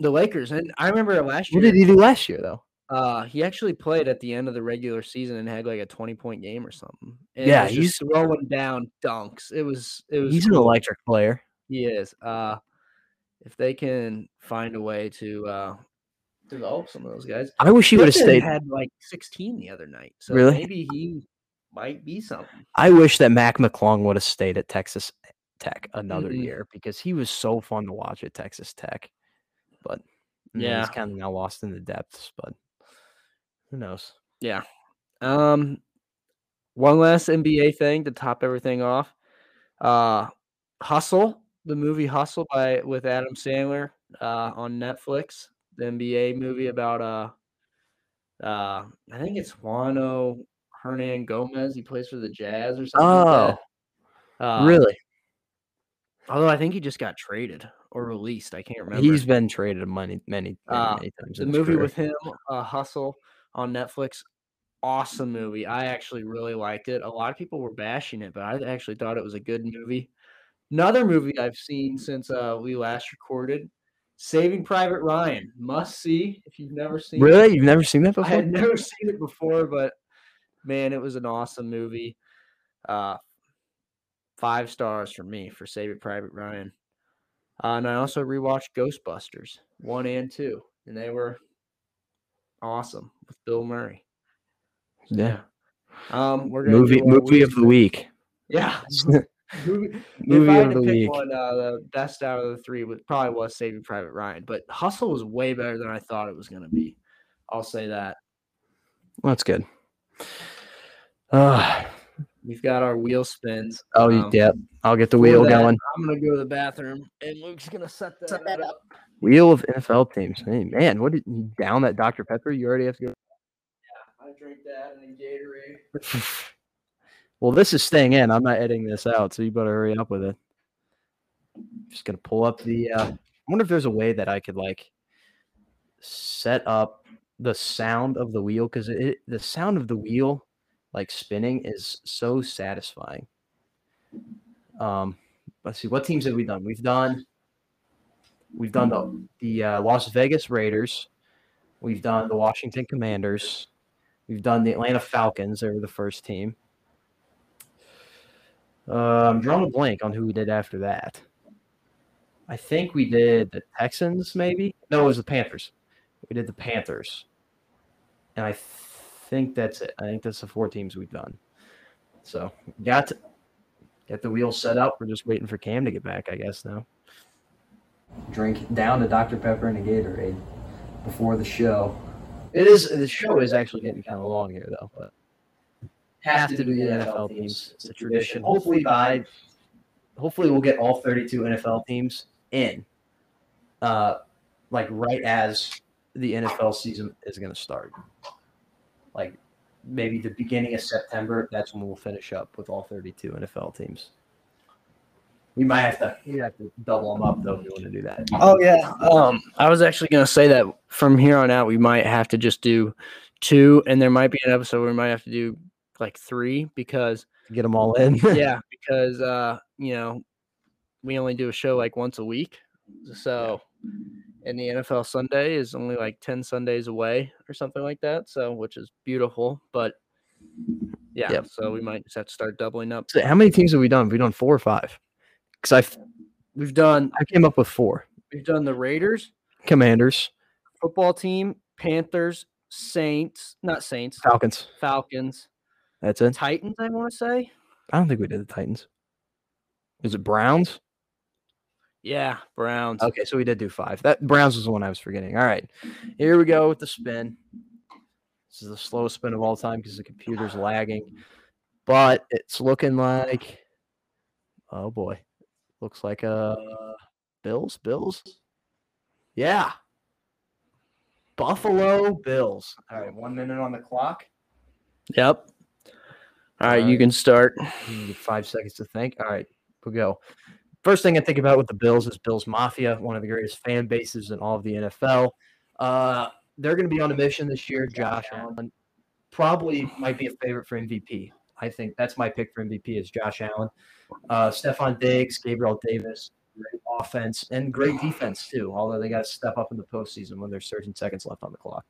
the Lakers, and I remember last year. What did he do last year though? Uh, he actually played at the end of the regular season and had like a twenty point game or something. And Yeah, he's throwing down dunks. It was it was He's an electric player. He is. Uh, if they can find a way to uh, develop some of those guys, I wish he would have stayed. Had like sixteen the other night, so Really? maybe he might be something. I wish that Mac McClung would have stayed at Texas Tech another Mhm. year because he was so fun to watch at Texas Tech. But Yeah. he's kind of now lost in the depths. But who knows? Yeah. Um, one last NBA thing to top everything off. Uh, Hustle, the movie Hustle by with Adam Sandler uh, on Netflix. The NBA movie about uh, uh, I think it's Juancho Hernangomez. He plays for the Jazz or something. Oh, like. Uh, really? Although I think he just got traded or released. I can't remember. He's been traded many, many, many, Uh, many times. the movie career. with him, uh, Hustle, on Netflix. Awesome movie. I actually really liked it. A lot of people were bashing it, but I actually thought it was a good movie. Another movie I've seen since uh, we last recorded, Saving Private Ryan. Must see if you've never seen. it. Really? You've never seen that before. I had never seen it before, but man, it was an awesome movie. Uh, five stars for me for Saving Private Ryan. Uh, and I also rewatched Ghostbusters one and two, and they were awesome with Bill Murray. Yeah. Um, we're gonna Movie, movie of the week. Yeah. movie, if I had of to the pick week. one, uh, the best out of the three would probably was Saving Private Ryan, but Hustle was way better than I thought it was gonna be. I'll say that. Well, that's good. Uh, We've got our wheel spins. oh, Um, yep. I'll get the wheel that, going. I'm gonna go to the bathroom, and Luke's gonna set that, up. Wheel of NFL teams. Hey, man, what did you down that Dr. Pepper? You already have to go. Yeah, I drink that and then Gatorade. well, this is staying in. I'm not editing this out, so you better hurry up with it. Just gonna pull up the. Uh, I wonder if there's a way that I could like set up the sound of the wheel because it the sound of the wheel like spinning is so satisfying. Um, let's see what teams have we done. We've done. We've done the the uh, Las Vegas Raiders. We've done the Washington Commanders. We've done the Atlanta Falcons. They were the first team. Uh, I'm drawing a blank on who we did after that. I think we did the Texans, maybe. No, it was the Panthers. We did the Panthers, and I think that's it. I think that's the four teams we've done. So got to get the wheel set up. We're just waiting for Cam to get back, I guess now. Drink down a Dr Pepper and a Gatorade before the show. It is the show is actually getting kind of long here though, but have to do the NFL teams. It's a tradition. Hopefully by hopefully we'll get all 32 NFL teams in. Uh like right as the NFL season is going to start. Like maybe the beginning of September, that's when we'll finish up with all 32 NFL teams. We might have to we have to double them up though if you want to do that. Oh yeah. Um, I was actually gonna say that from here on out, we might have to just do two, and there might be an episode where we might have to do like three because Get them all in. yeah, because uh, you know, we only do a show like once a week, so and the NFL Sunday is only like ten Sundays away or something like that. So which is beautiful, but yeah, Yep. so we might just have to start doubling up. So how many teams have we done? Have we done four or five? Because I've We've done I came up with four. we've done the Raiders, Commanders, football team, Panthers, Saints, not Saints, Falcons. Falcons, That's it. Titans. I want to say. I don't think we did the Titans. Is it Browns? Yeah, Browns. Okay, so we did do five. That Browns was the one I was forgetting. All right, here we go with the spin. This is the slowest spin of all time because the computer's lagging, but it's looking like, oh boy, looks like uh Bills, Bills, yeah, Buffalo Bills. All right, one minute on the clock. Yep. All right, you can start. You five seconds to think. All right, we'll go. First thing I think about with the Bills is Bills Mafia, one of the greatest fan bases in all of the NFL. Uh, they're going to be on a mission this year. Josh Allen probably might be a favorite for MVP. I think that's my pick for MVP is Josh Allen. Uh, Stefon Diggs, Gabriel Davis, great offense and great defense too. Although they got to step up in the postseason when there's 13 seconds left on the clock.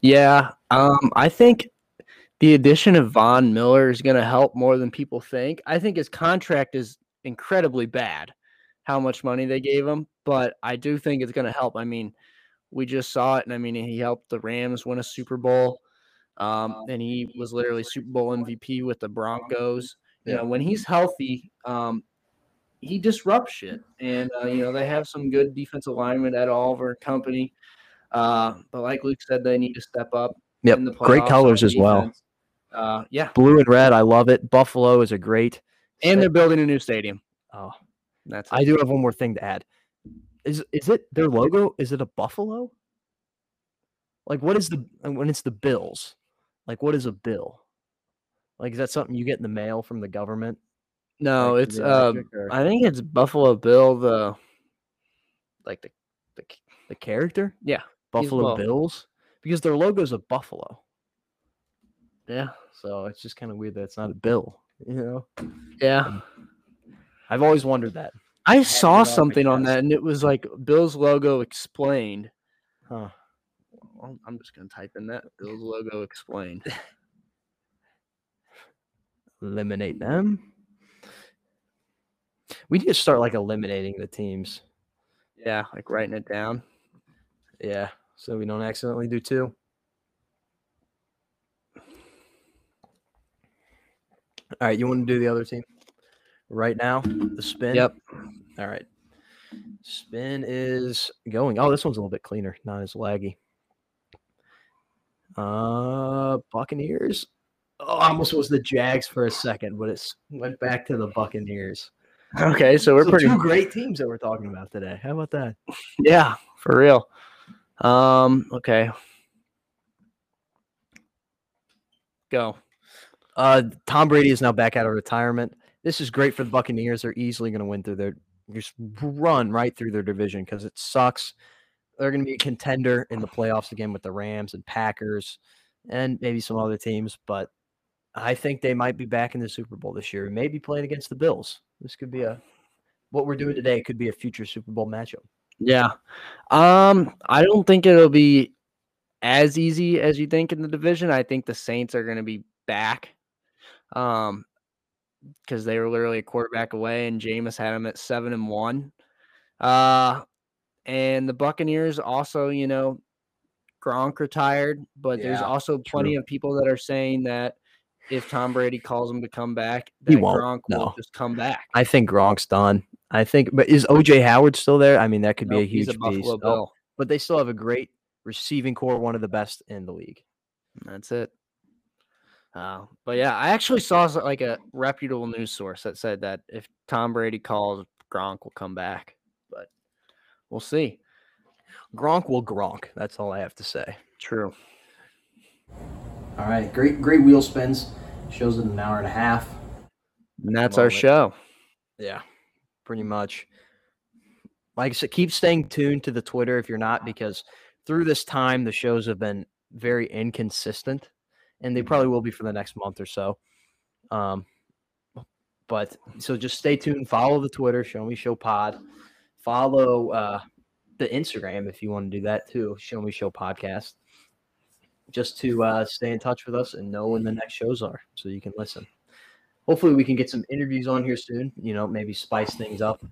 Yeah, um, I think the addition of Von Miller is going to help more than people think. I think his contract is incredibly bad, how much money they gave him, but I do think it's going to help. I mean, we just saw it, and I mean, he helped the Rams win a Super Bowl, um, and he was literally Super Bowl MVP with the Broncos. You know, when he's healthy, um, he disrupts shit, and uh, you know they have some good defensive alignment at Oliver Company. Uh, but like Luke said, they need to step up. Yep, in the great colors as well. Uh, yeah, Blue and red, I love it. Buffalo is a great. And they're building a new stadium. Oh, That's I do have one more thing to add. Is is it their logo? Is it a buffalo? Like what is the when it's the bills? Like what is a bill? Like is that something you get in the mail from the government? no, Like, it's uh, or I think it's Buffalo Bill the like the the the character? yeah Buffalo Bills? Because their logo's a buffalo. yeah So it's just kind of weird that it's not a bill, you know? yeah. I've always wondered that. I saw something on that, and it was like Bill's logo explained. Huh. Well, I'm just gonna type in that Bill's logo explained. Eliminate them. We need to start like eliminating the teams. yeah, like writing it down. Yeah, so we don't accidentally do two. All right, you want to do the other team right now? The spin. Yep. All right. Spin is going. Oh, this one's a little bit cleaner, not as laggy. Uh, Buccaneers. Oh, almost was the Jags for a second, but it's went back to the Buccaneers. Okay, so we're So pretty two great teams that we're talking about today. How about that? yeah for real. Um. Okay. Go. Uh, Tom Brady is now back out of retirement. This is great for the Buccaneers. They're easily going to win through their just run right through their division because it sucks. They're going to be a contender in the playoffs again with the Rams and Packers and maybe some other teams, but I think they might be back in the Super Bowl this year. Maybe playing against the Bills. This could be a what we're doing today could be a future Super Bowl matchup. Yeah. Um, I don't think it'll be as easy as you think in the division. I think the Saints are going to be back. Um, because they were literally a quarterback away, and Jameis had them at seven and one. Uh, and the Buccaneers also, you know, Gronk retired, but there's also plenty of people that are saying that if Tom Brady calls him to come back, He won't, Gronk no. will just come back. I think Gronk's done. I think, but is OJ Howard still there? I mean, that could be a huge a piece. Oh, but they still have a great receiving core, one of the best in the league. That's it. Uh, but yeah, I actually saw like a reputable news source that said that if Tom Brady calls, Gronk will come back. But we'll see. Gronk will Gronk. That's all I have to say. True. All right, great, great wheel spins. Shows in an hour and a half. And that's our show. Yeah, pretty much. Like I said, keep staying tuned to the Twitter if you're not, because through this time the shows have been very inconsistent, and they probably will be for the next month or so. Um, but so just stay tuned. Follow the Twitter, Show Me Show Pod. Follow uh, the Instagram if you want to do that too. Show Me Show Podcast. Just to uh, stay in touch with us and know when the next shows are, so you can listen. Hopefully, we can get some interviews on here soon. You know, maybe spice things up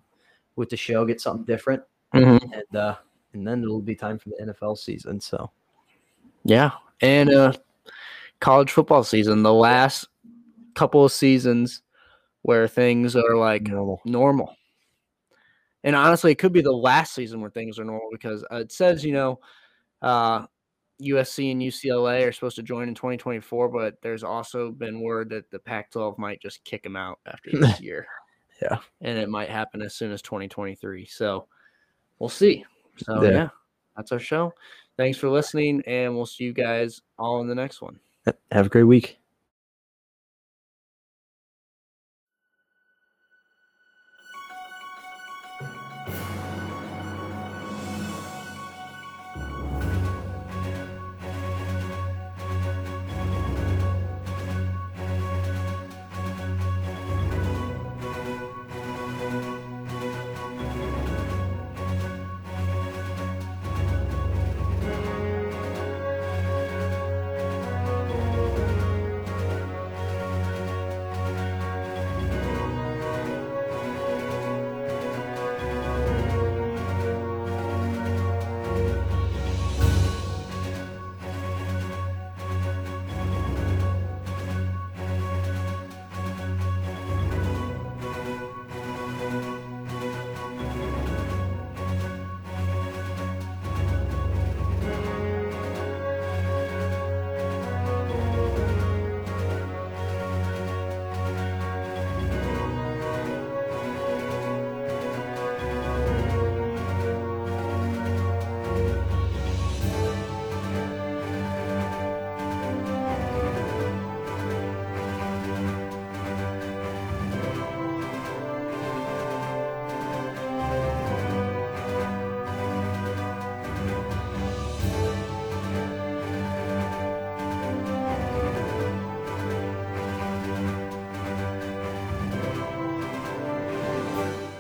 with the show, get something different, Mm-hmm. and uh, and then it'll be time for the NFL season. So Yeah, and uh, college football season, the last couple of seasons where things are like normal. normal. And honestly, it could be the last season where things are normal because uh, it says, you know, uh, USC and UCLA are supposed to join in 2024, but there's also been word that the Pac 12 might just kick them out after this year. Yeah. And it might happen as soon as 2023. So we'll see. So, Yeah. yeah, that's our show. Thanks for listening, and we'll see you guys all in the next one. Have a great week.